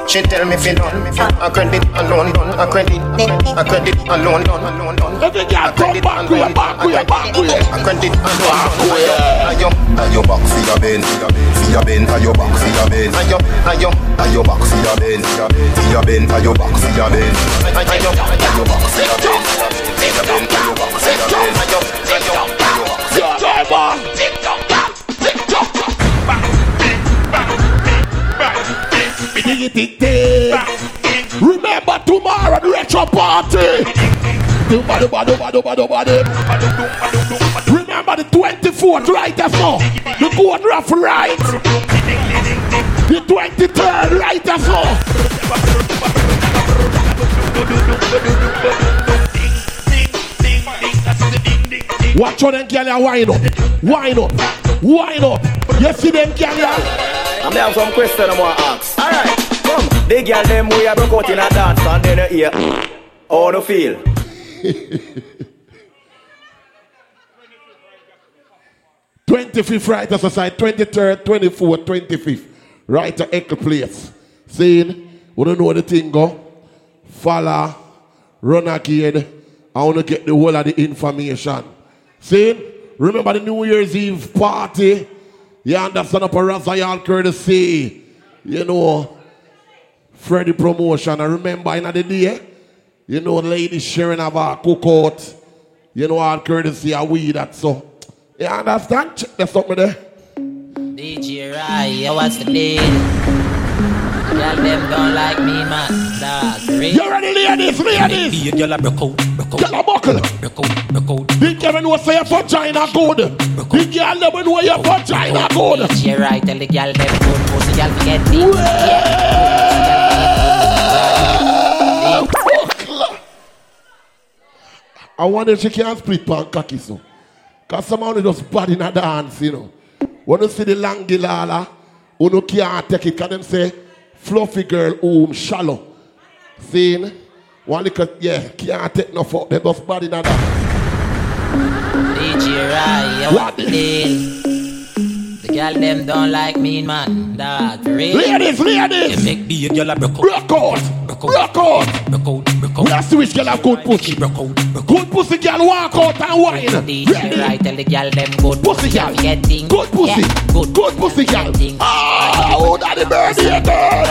She tell me if you done, I credit alone, done, I credit, I credit alone, done, alone, done. Every girl turn back with you. Back with you. Back with you. I credit alone, with ayo, Are your back for your bend, for your bend, are your back for your bend. ayo, ayo, Are your back for your bend, for your bend, are your back for your bend. ayo, Are your back for your bend, for your bend, are your back for your bend. ayo, ayo. Tick tock, man. Tick tock, Remember tomorrow the retro party. Remember the 24th right now. The gold raffle right. The 23rd right now. Watch how them girl ya wind up, wind up, wind up. You see them girl ya? I'm there some question I want to ask. Alright, come. The girl them we are broke out in a dance and then uh, you hear. How do you feel? 25th right as I said, 23rd, 24th, 25th. Right to Echo Place. Saying, we don't know the thing go. Follow, run again. I want to get the whole of the information. Saying, remember the New Year's Eve party? You understand up a Razayal courtesy. You know, Freddy promotion. I remember in the day, you know, ladies sharing of our cookout. You know, all courtesy of we that so. You understand? Check the something there. DJ Rai, what's the deal? Y'all them don't like me, man. Dog, real. You ready, ladies, ladies? You girl a broke out, broke out. Girl a buckle. Broke out, broke out. Girl know say your vagina good. The girl never know your vagina good. Rai, tell the girl them good pussy, y'all forget it. I wonder if she can split pan cocky so. Cause someone just bad in a dance, you know. When you see the langilala, you can't take it, cause them say, fluffy girl, whom shallow. Seeing? One little, yeah, can't take no fuck, they just bad in a dance. DJ Rai, what the? Girl them don't like me, man. Dog, for real. Ladies, ladies. You make the girl a broke out. Broke out. Broke out. Broke out. Broke out. That's the which girl have good pussy. Broke out. Good pussy girl walk out and whine. DJ Rai, tell the girl them good Pussy girl. Get thing. Good pussy. Good. Good pussy girl. Ah, oh, daddy birthday girl.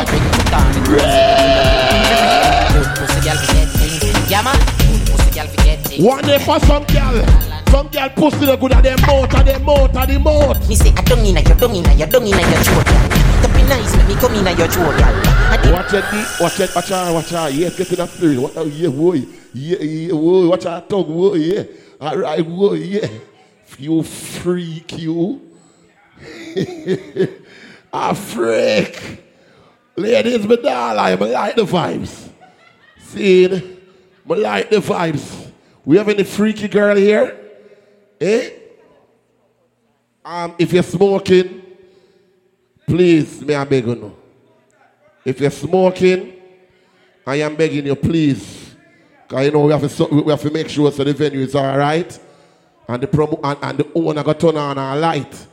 Good pussy girl forget thing. Yeah, man. Good pussy girl forget thing. One day for some girl. Some girl pussy the good at them mouth, at them mouth, at the mouth. Me say I don't inna your don't inna your don't inna your throat, girl. Don't be nice, let me come inna your throat, girl. Watch it, watch it, watch out, watch out. Yes, get in that spirit. What? Oh, yeah, boy. Yeah, yeah, boy. Watch out, tongue, boy. Yeah. All right, boy. Yeah. You freak, you. A freak. Ladies, me doll, I like the vibes. See, me like the vibes. We have any freaky girl here? Eh? Um, if you're smoking, please, may I beg you. If you're smoking, I am begging you, please. Because you know we have to, we have to make sure so the venue is all right. And the promo and, and the owner got turn on our light.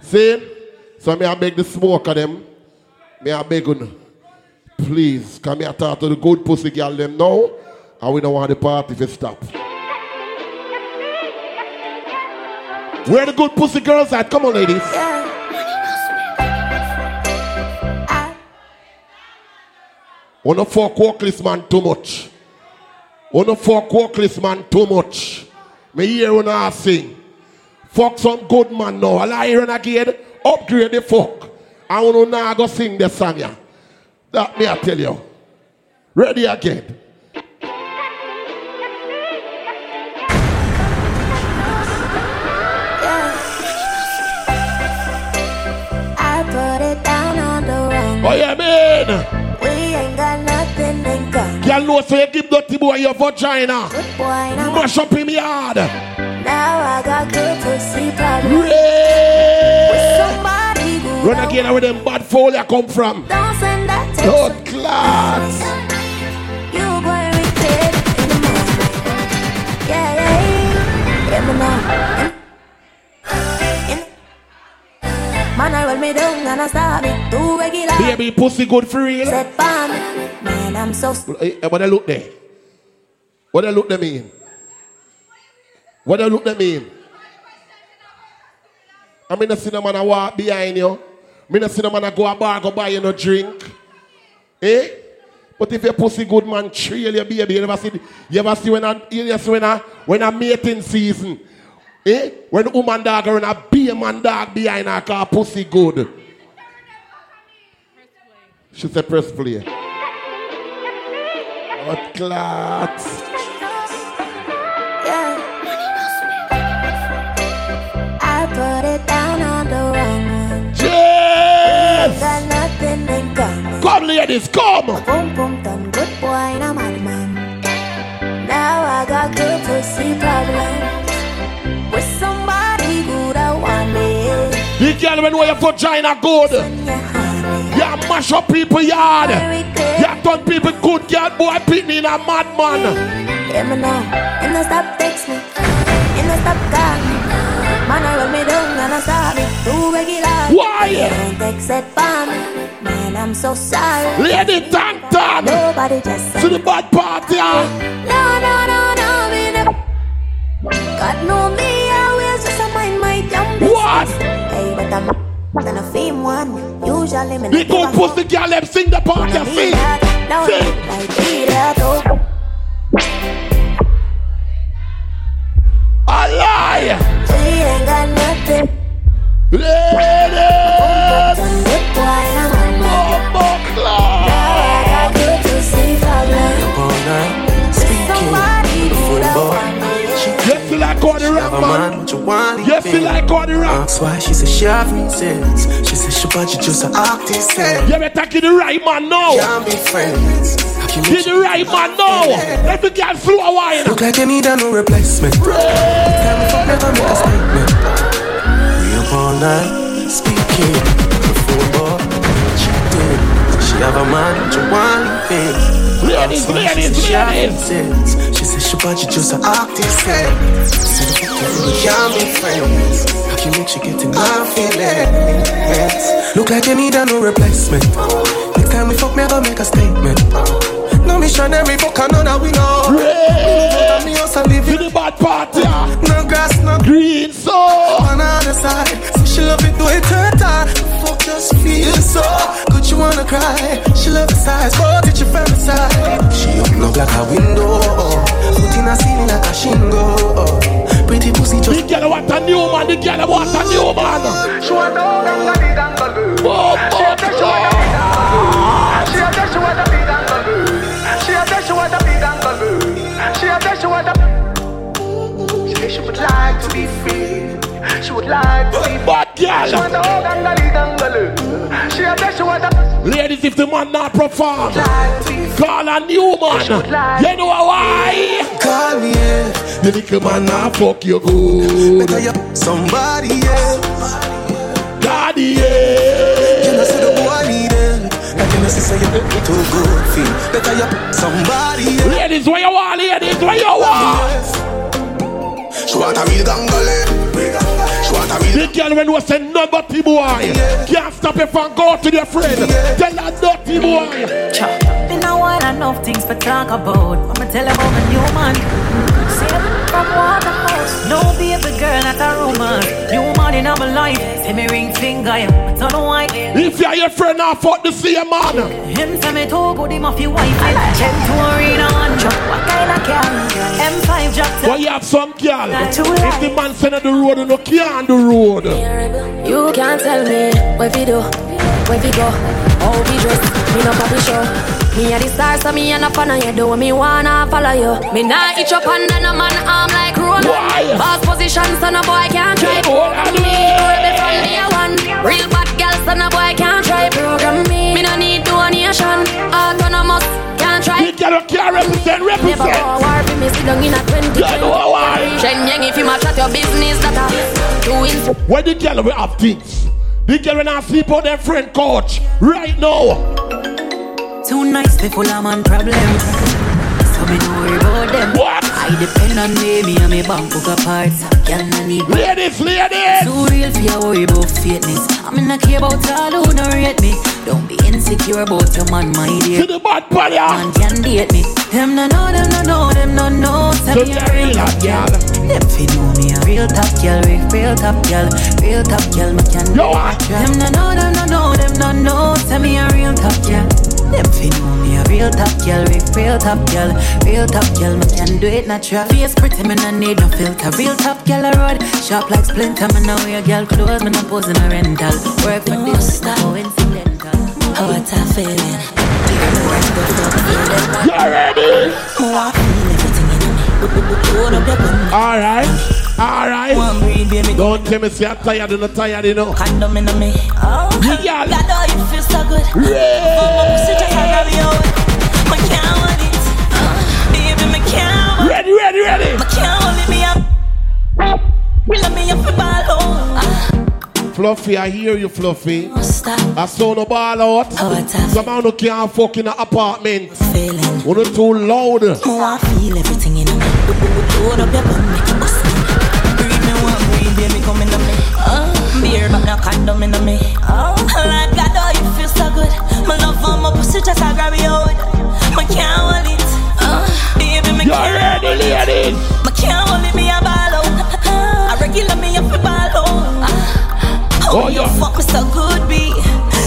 See? So may I beg the smoker them. May I beg you. Please, come here talk to the good pussy girl them now. And we don't want the party to stop. Where the good pussy girls at? Come on, ladies. Wanna fuck Walkless man too much. Wanna fuck Walkless man too much. Me hear when I sing. Fuck some good man now. I'll hear again. Upgrade the fuck. I wanna now go sing the song yeah. That me I tell you. Ready again. Oh yeah. We ain't got nothing in common. Girl know so you give dirty boy your vagina. Good boy, now Mash up him yard. Now I got good pussy problems. Ray. With. Run again with them bad you come from. Don't send that text. Lord class. You going repeat in the morning. Yeah, yeah, yeah. Yeah, me know. Man, I roll me down and I start me too regular. Baby, pussy good for real. Set. Man, I'm so Hey, hey, what they look there? What they look they mean? What they look they mean? I mean, I see the man a walk behind you. I mean, I see the man a go a bar, go buy you no drink. Eh? But if your pussy good man trail your baby, you never see, you ever see when a, you ever see when I, when a mating season, eh? When woman dog when a beer man dog behind her car pussy good. She said press play. What clots? I put it down on the wrong one. Yes! Got nothing in common. Come, ladies, come! Boom, boom, done. Good boy, and I'm a man. Now I got good pussy problems. The girl when know your vagina good. You mash up people yard. You turn people good girl boy pitney in a madman. Yeah, me now. And I stop text me. And I stop call me. Man, I roll me down and I stop me. Too regular. Why? Don't text it for me. Man, I'm so sorry. Lady Tan Tan. Nobody just To the bad party. ah. No, no, no, no, me never. God know me, Than a fame one. Usually me The good give a pussy girl them sing the party. Sing. No, Sing. like be oh. A lie. We ain't got nothing. Ladies. Like all the rap, man. Yes, you like all the rap. That's why she said she have me sense. She said she want you just an artist. You better give the right man now. Can't be friends. Did the right man know? Let me get flow a wine. Look like you need a new replacement. Time fuck, never make a statement. We up all night, speaking. Phone boy, she did. She have a man, she want things. Ladies, ladies, ladies. She says she budget just a active friend. Said if we can't be friends. How can make she get in my feelings? Look like you need a new replacement. Next time we fuck, never make a statement. No missionary fuck another we know. Me no vote and me also live in the bad. No grass, no green, so on the other side. So she love it, do it her time. Fuck just feel so good. You wanna cry? She love the size, but your family side. She open up like a window, in a ceiling like a shingle. Pretty pussy just. The girl want a new man. The girl want a new man. She want no dangle, dangle. Oh, oh, She a tell she want a big dangle. She a tell she want a big dangle. She a tell she want a. She say she would like to be free. She would like to be. Bad girl. She want a whole dangle, dangle. She a tell she want a. Ladies, if the man not perform, call a new man. You know why? Call me, yeah. The little man not fuck you good. Better you somebody else. Daddy, yeah. You know, see the boy need it. Like you see say you too good feel. Better you somebody else. Ladies, what you want? Ladies, what you want? She want a real gangle. The girl when was a nobody boy can't stop it from going to your friend. Tell her dirty boy. Me no want enough things to talk about. I'ma tell about my new man. See it from Waterhouse. No baby girl, not a romance. New man in my life. See me ring finger, yeah. I don't know why. If you're your friend, I fuck the same man. Him say me too good, him off your wife. Chen to arena one drop. What kind of car? M5 drop. But you have some girl. Not too If light. the man send her the road, you no can the road. You can't tell me where we do, where we go, how we dress. Me no papi show. Me a the star, so me a no fan of you. Do me wanna follow you. Me nah itch up under no man arm like Roman. Boss position, so no boy can't try. Me rebel from me a one. Real bad girl, so no boy can't try program me. Me no need donation. Autonomous can't try. The girl can't represent, Never go war for me, sit down in a 20. You know why? Shen Yang, if you match at your business, that a doing. When the girl will have things. The girl will not sleep on their friend couch. Right now. Too nice, they full of man problem. So me don't worry about them. What? I depend on me, me and me bank book apart. Girl, no need Ladies, ladies. Too real for you worry about fakeness. I'm not care about all who don't rate me. Don't be insecure about your man, my dear. To the bad body. Man can date me. Them no know, them no know, them no know. Tell me a real top girl. Them fi know me a real top girl, real, real top girl, real top girl. Me can what? Them no know, them no know, them no know. Tell me a real top girl. Them fi know me a real top girl, real, top girl, real top girl. Me can do it natural. Face pretty, me no need no filter. Real top girl a road, sharp like splinter. Me no wear girl clothes, me no pose in a rental. Work for this, no coincidental. How a feeling. You ready? How I feel everything in me. Hold up your gun. All right. All right. One breathe, baby. Don't tell me say I'm tired, you're not tired, you know. Condom in me. Oh, girl. God, oh, you feel so good. Yeah. Oh, my pussy just a grab you. My can't it. Baby, my can't it. Ready, ready, ready. My can't it. Me up. Let me up for ball. Fluffy, I hear you, Fluffy. Uh, stop. I saw no ball out. How what Some man who can't fuck in the apartment. feeling. When it's too loud. More I feel everything in me. Hold up your bum, make it bust. Breathe me one, breathe, baby, come in me. Beer, but no condom in me. Like God, you feel so good. My me a ball out. Regular me up ball out. Oh, Oh, you yeah. fuck me so good, B.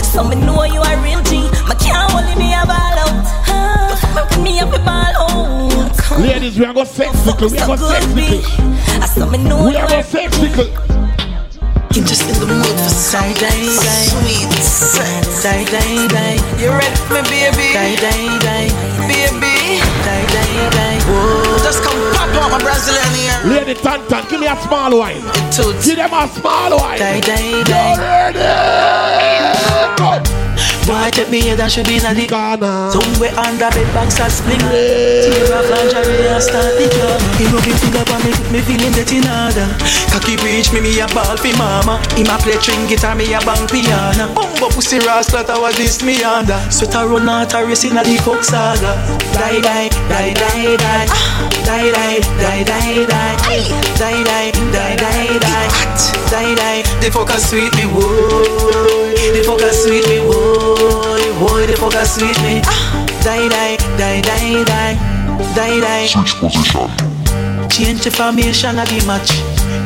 So me know you are real Ladies, we are gonna sexical. We are going sexical. I saw We are are going sexical. I'm just in the mood for some die, die. sweet sex. Die, die, die. You ready for me, baby? Die, die, die. Baby, Die, die, die. Whoa. just come pop out my Brazilian. Lady Tantan, give me a small wine. Give them a small wine. Die, die, You ready? Go. Boy, take me head and should be in the corner. Somewhere under bed box and spling. Tear off lingerie and start the club. He rubbing finger on me, me feeling that in order. Cocky reach me, me a ball fi mama. He ma play string guitar, me a bang piano. Bumbo pussy rasta, that was this me under. Sweat a run out a race in a the coke saga. Die, die, die, die, die. Die, die, die, die, die. Die, die, die, die, die. Die, die. The fucker sweet me, whoa. The fucker sweet me, whoa. Whoa, the fucker sweet me. Ah, Die, die, die, die, die. Die, die. Switch position. Change the formation of the match.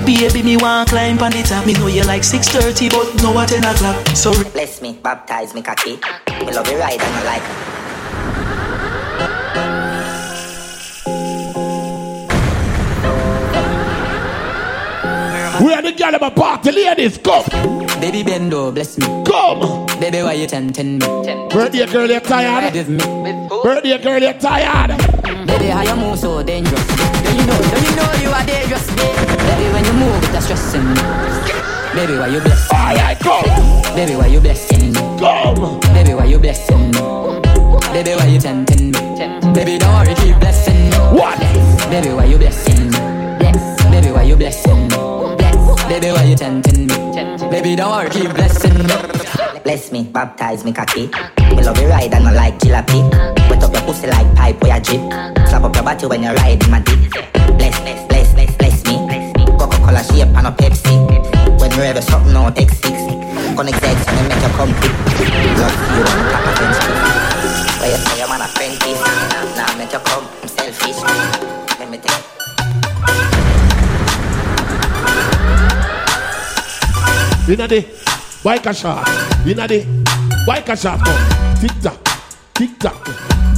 Baby, me want climb on the top. Me know you like 6:30, but no at 10 o'clock. So Bless me, baptize me cocky. Me love you right and I like. We are the gal of a party, ladies. Come. Baby Bendo, bless me. Come. Baby, why you tempting me? Birthday girl, you tired? With me. Birthday girl, you tired? Baby, how you move so dangerous? Don't you know? Don't you know you are dangerous, baby? Baby, when you move, it's stressing me. Baby, why you blessing me? Alright, come. Baby, why you blessing me? Come. Baby, why you blessing me? Baby, why you tempting me? Baby, don't worry, keep blessing me. What? Baby, why you blessing me? Bless. Baby, why you blessing me? Bless. Baby, why you tempting me? Baby, don't worry, keep blessing me. Bless me, baptize me cocky. Me love you ride and I like jalopy. Wet up your pussy like pipe where you drip. Slap up your body when you ride in my dick. Bless, bless, bless, bless, bless me. Coca-Cola shape and a Pepsi. When you ever something no take six. Connect X and make you come quick. Love you on Inna the bike a shot. Inna the bike. Come. Tick tock, tick tock,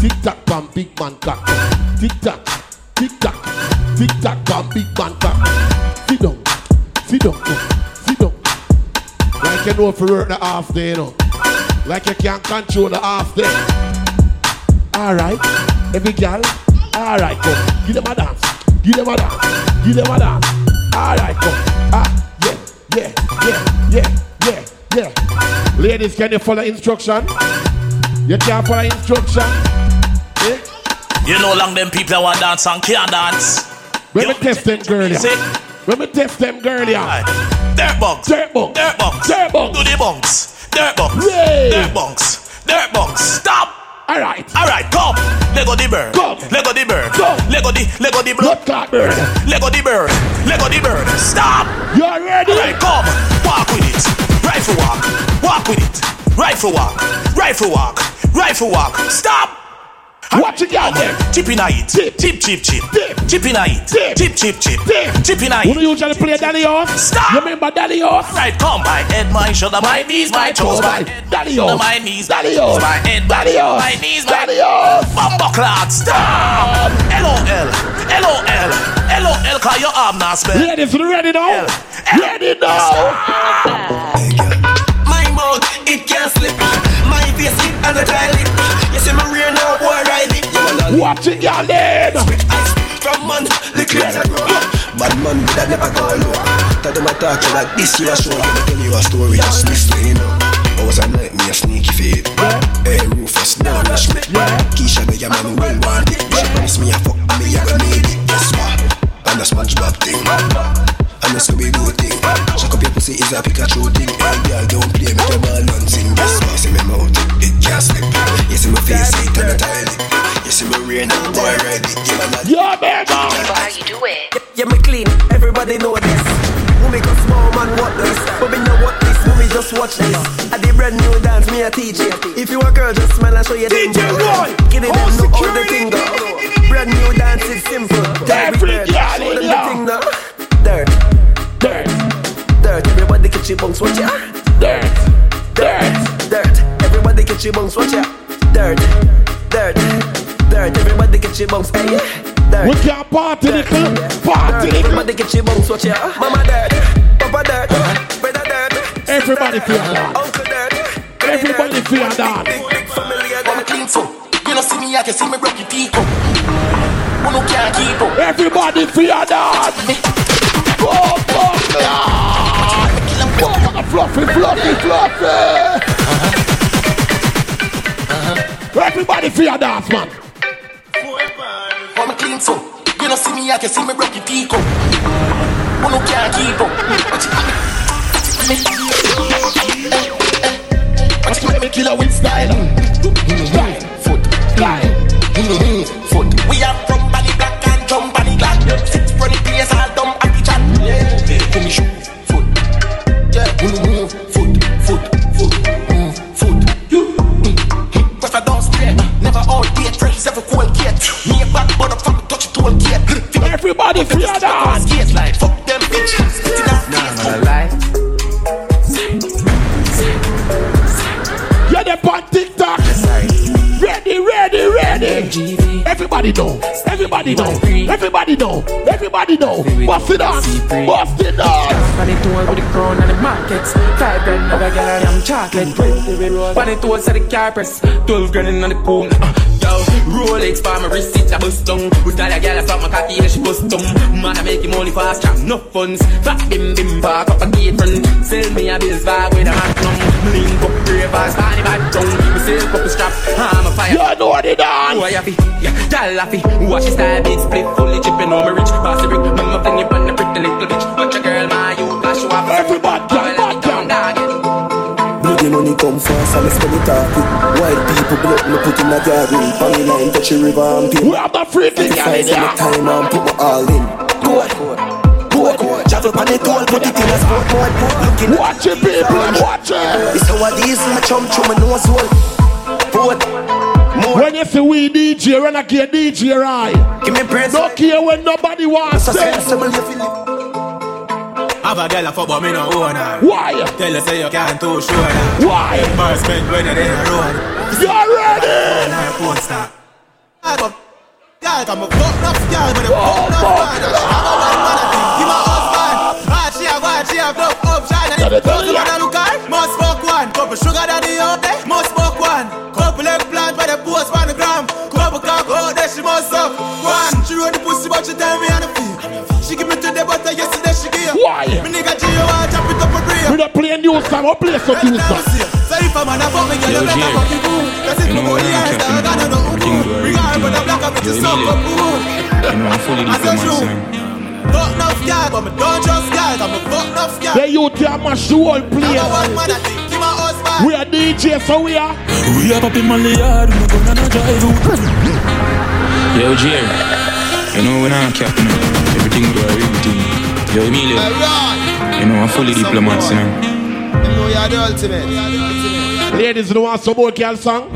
tick tock, pam big man cock. Tick tock, tick tock, tick tock, pam big man cock. Sit down, sit down, sit down. Like you know you work the half day, you know. Like you can't control the half day. All right, every girl. All right, come. Give them a dance. Give them a dance. Give them a dance. All right, come. Ah, yeah, yeah, yeah, yeah, yeah, yeah. Ladies, can you follow instruction? You can't follow instruction. Eh? You know long them people that want dance and can't dance. When me test them girl, yeah. When me test them girl, yeah. Dirt bunks. Dirt bunks. Dirt bunks. Dirt bunks. Do the bunks. Dirt bunks. Dirt bunks. Dirt bunks. Stop. All right. All right, come. Lego the bird. Come. Lego the bird. Come. Lego the Lego the Blood clot bird. Lego the bird. Lego the bird. Stop. You are ready? All right, come. Walk with it. Rifle walk. Walk with it. Rifle walk. Rifle walk. Rifle walk. Stop. What you got there? Chip in a it. Tip. Chip chip chip. Tip. Chip in a it. Tip. Chip chip chip. Tip. Chip in a Who do it. you usually play Daddy Horse? Stop. You remember Daddy Horse? Right, come. My head, my shoulder, my knees, my toes, my head, Daddy shoulder, Horse. my knees, Daddy Horse. my head, my Daddy Horse. my knees, my Daddy Horse. Bumbo clot, stop. LOL, LOL, LOL, call your arm now, spell. Ladies, you ready now? Ready now? My mouth, it can't slip. My face, it and the toilet. Watch it, y'all then. From month, the are grow. Bad man, that never go low. Tell them I talk like this, you a show. Let me tell you a story, just listen, you. I was a night, me a sneaky fade. Hey, Rufus, no rush me. Keisha, the man, well want it. She promise me a fuck me, I gonna need it. Guess what? And a SpongeBob thing. And a Scooby-Doo thing. Chuck up your pussy is a Pikachu thing. Hey, girl, don't play with your and sing. Guess what? See me mouth, it can't slip. You see my face, it and the toilet. You see me rain, boy, ready. Yeah, man, I- Yeah, baby. how you do it? Yeah, me clean. Everybody know this. Who make a small man what this? But me know what this. Who me just watch this. I did brand new dance, me a teach it. If you a girl, just smile and show you them. DJ Roy. Get it Oh, them, know all the thing go. Brand new dance is simple. Every Dirt, girl show in them the thing now. Dirt, Dirt, dirt. Everybody get your bunks, watch ya. dirt, dirt. Dirt. Everybody get your bunks, watch ya. Dirt, dirt, dirt. Everybody get your bunks, hey. Eh? Dirt. We can't party, little. Party, Dirt. little. Everybody get your bunks, watch ya. Mama dirt, Papa dirt, brother dirt. Everybody feel that. Uncle dirt. Everybody feel that. Big, big family, I got clean so. You don't see me, I can see me rock your teeth up. Who no can't keep up. Everybody feel that. Go, go, go. Fluffy, fluffy, fluffy. Uh-huh. Uh-huh. Everybody for your dance, man. I'm clean so. You don't see me, I can see me broke your up. Who no can't keep up. You make me killer with style. Style, foot, style. Mhm, Foot. We are from Bali Black and jump Bali Glad. Day trace, ever cool kid. Me a back, but touch it to a kid. Everybody for your dance. Skate like fuck them bitches. Spit it Nah, I'm gonna lie. You're the on TikTok. Ready, ready, ready. Everybody know. Everybody know. Everybody know. Everybody know. Bust it on. Bust it on. Funny tool with the crown and the markets. Five grand never get a damn chocolate. Funny tools at the car press. Twelve grand in the pool. Yo, Rolex for my wrist, it's a bust down. With all the girls from my cocky, and she bust down. Man, I make him money fast, trap no funds. Fat bim bim, park up a gate front. Sell me a bills bag with a magnum. Link up ravers, funny back down. Me sell couple strap, I'm a fire. You know what it done. Who are you fi? Yeah, dollar fi. Watch his style, big split, fully chipping on me rich. Pass the brick, mama fling it on the pretty little bitch. Watch a girl, my you, flash you up. Everybody, jump, jump, dog. Bloody money come fast and I spend it all quick White people blood me put in a garden. Family line touch the river and pin. We have the freaking gal in my time and put my all in. Good, good. Travel on the toll, put it in a sport mode Looking Watch it people, watch it It's how I diesel, my chum chum, my nose hole Boat. When you see we DJ, when I get DJ right? Give me praise Don't care when nobody wants it Have a girl a fuck but me no own her. Why? Tell her say you can't too sure that. Why? First spend when you're in a road. You ready? Her phone start I go Girl come a fuck enough girl But a fuck enough man. And she have a wife man I think. Give my husband Ah she have one She have no option And if those man a look her Must fuck one. Couple sugar daddy out there Must fuck one. Couple eggplant By the post on the gram. Couple cock out there She must suck one. She rode the pussy But she tell me on the feet She give me to the butter Yesterday Why? Me nigga G you want chop it up for free We don't play new song, we play some new song So if a man a fuck me, girl, you better fuck me boo. Cause if you go the eyes, I gotta know who boo. Regard but I'm black, I'm with you suck up boo. You know, I'm fully As a diplomat, shoe. son. Fuck enough girl, but me don't trust girl. I'm a fuck enough girl. The youth here mash the whole I'm a one place man, I think he. We are DJ, so we are We are popping Molly hard, we gonna no drive out. Yo, Jerry, you know when I'm capping everything do everything. Yo, Emilio, you know I'm fully diplomat, son. You know you're the ultimate. Ladies, you want some more girl song?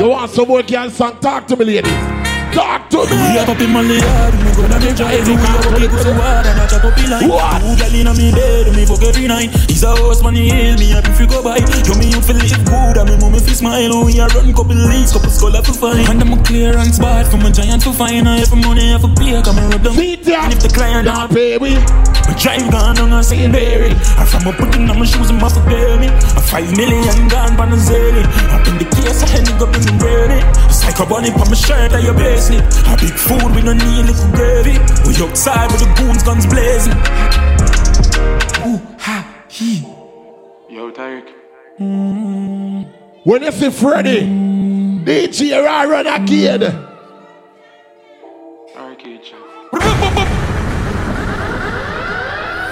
You want some more girl song? Talk to me, ladies. Talk to me. We are popping Molly hard, we gonna no drive out. We are popping pussy hard and I chop up the line. What? Two girl inna me bed, me fuck every night. He's a horse man, he hail me up if you go by. Yo, me you feel live good, and me move me fi smile. Oh, we a run couple leagues, couple skull up to find. And I'm a clearance bad from a giant to find. I have money, I have a pay, come and rub down. And if the client don't pay me, my drive gone down a St. Mary. And from a putting on my shoes, and must forget me. A five million gone pan a zilly. Up in the case, I to go bring me ready. Psycho bunny on my shirt, and your bracelet. A big food, we no need little gravy. We outside with the goons, guns blazing. Ooh, ha, he. Yo, Tarek. Mm. When you see Freddy, DJ I run a kid.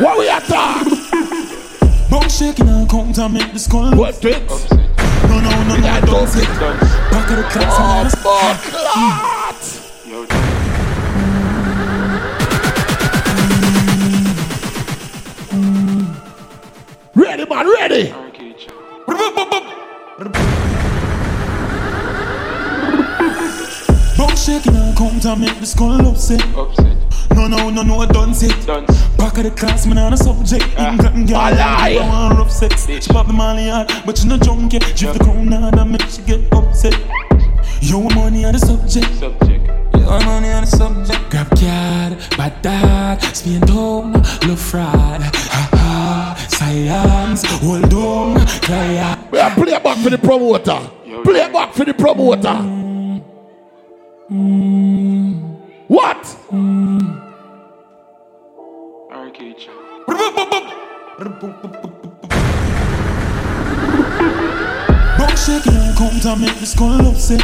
What we are talking? Bum shaking and count and make the skull. What it? No, no, no, no, don't sit. Back of the class, oh, Ready, man, ready. Bum shaking and count and make the skull upset. No, no, no, no, I done sit. Back of the class, man, on a subject. England girl, a lie. I want rough sex. She pop the molly hard, but she no drunk yet. Drift the crown hard and make she get upset. Yo, money on the subject. Yo, money on the subject. Grab card, bad dad, spin down, love fraud. Ha ha, science, hold on, client. We are play back for the promoter. Play back for the promoter. What? Bum shaking and come to make this skull upset.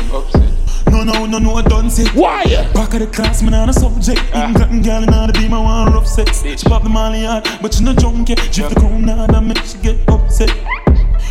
No, no, no, no, I done say. Why? Back of the class, man, on a subject. Ah. England girl, and all the be my one rough sex. She pop the molly hard, but she no junkie. Drift the crown hard and make she get upset.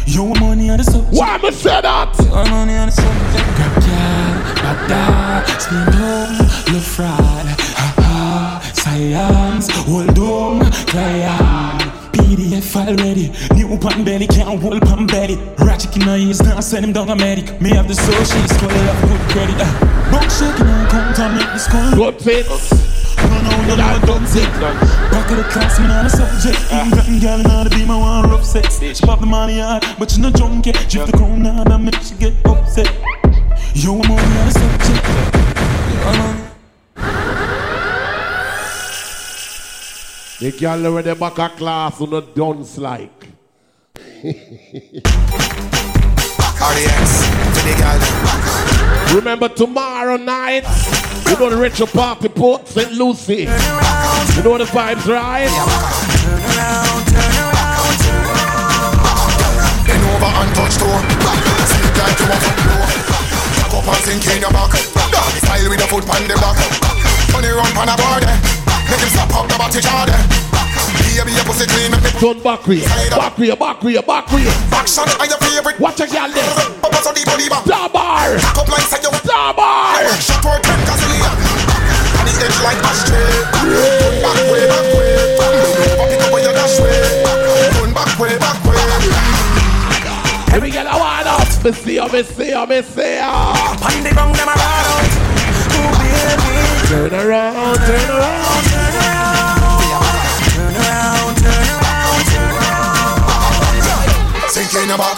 Your money on the subject. Why am I say that? Your money on the subject. Grab car, bad dog, spin down, love fraud. Ha ha, science, hold on, client. PDF file ready, new pan belly, can't hold pan belly. Ratchet in my ears, now send him down a medic. May have the social skull, have good credit. Uh, Bunk shaking and come to make the skull. Good fits. No, no, no, no, I don't take Back of the class, man, on a subject. England girl, and all the be my one rough sex. She pop the money hard, but she no junkie. Drift the crown hard and make she get upset. Yo, I'm only on a subject. The girl with the back of class who not dance like. RDX, to the girl. Remember tomorrow night, you know the retro party Port St. Lucie. You know the vibes, right? Turn around, turn around, turn Bend over and touch toe. Sleep like you want to blow. Cock up and sink in your back. Style with the foot on the back. Turn it round on a board. Make him stop up the body jar. eh. Baby, your pussy clean. Make me Turn back way, back way, back way, back way. action are your favorite. Watch a girl there. Papa so the body back. Star bar. Cock up like say you. Star bar. Shot or ten gazillion. And the edge like ashtray. Back way, back way. Over, pick up where you dash way. Turn back way, back way. Every girl I want up. Me see ya, me see ya, me see ya. On the ground, them a ride out. Ooh, baby. Turn around. Turn around, in your back,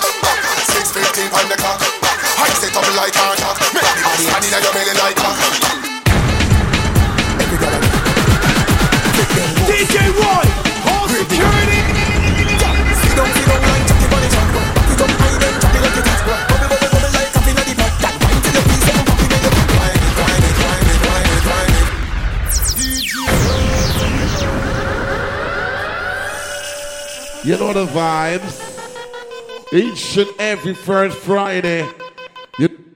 six fifteen on the clock. I sit up like a jack. Make the bus stand in your belly like that. Every girl I know. Kick them boots. DJ Roy, hold security. Sit down, sit down like Jackie Bunny Jack. Back it up, high them, choppy like it hot. Bubble, bubble, bubble like coffee in the pot. That wine till your piece of coffee in your pot. It, wine it, wine it, wine it, wine it. You know the vibes. Each and every first Friday, you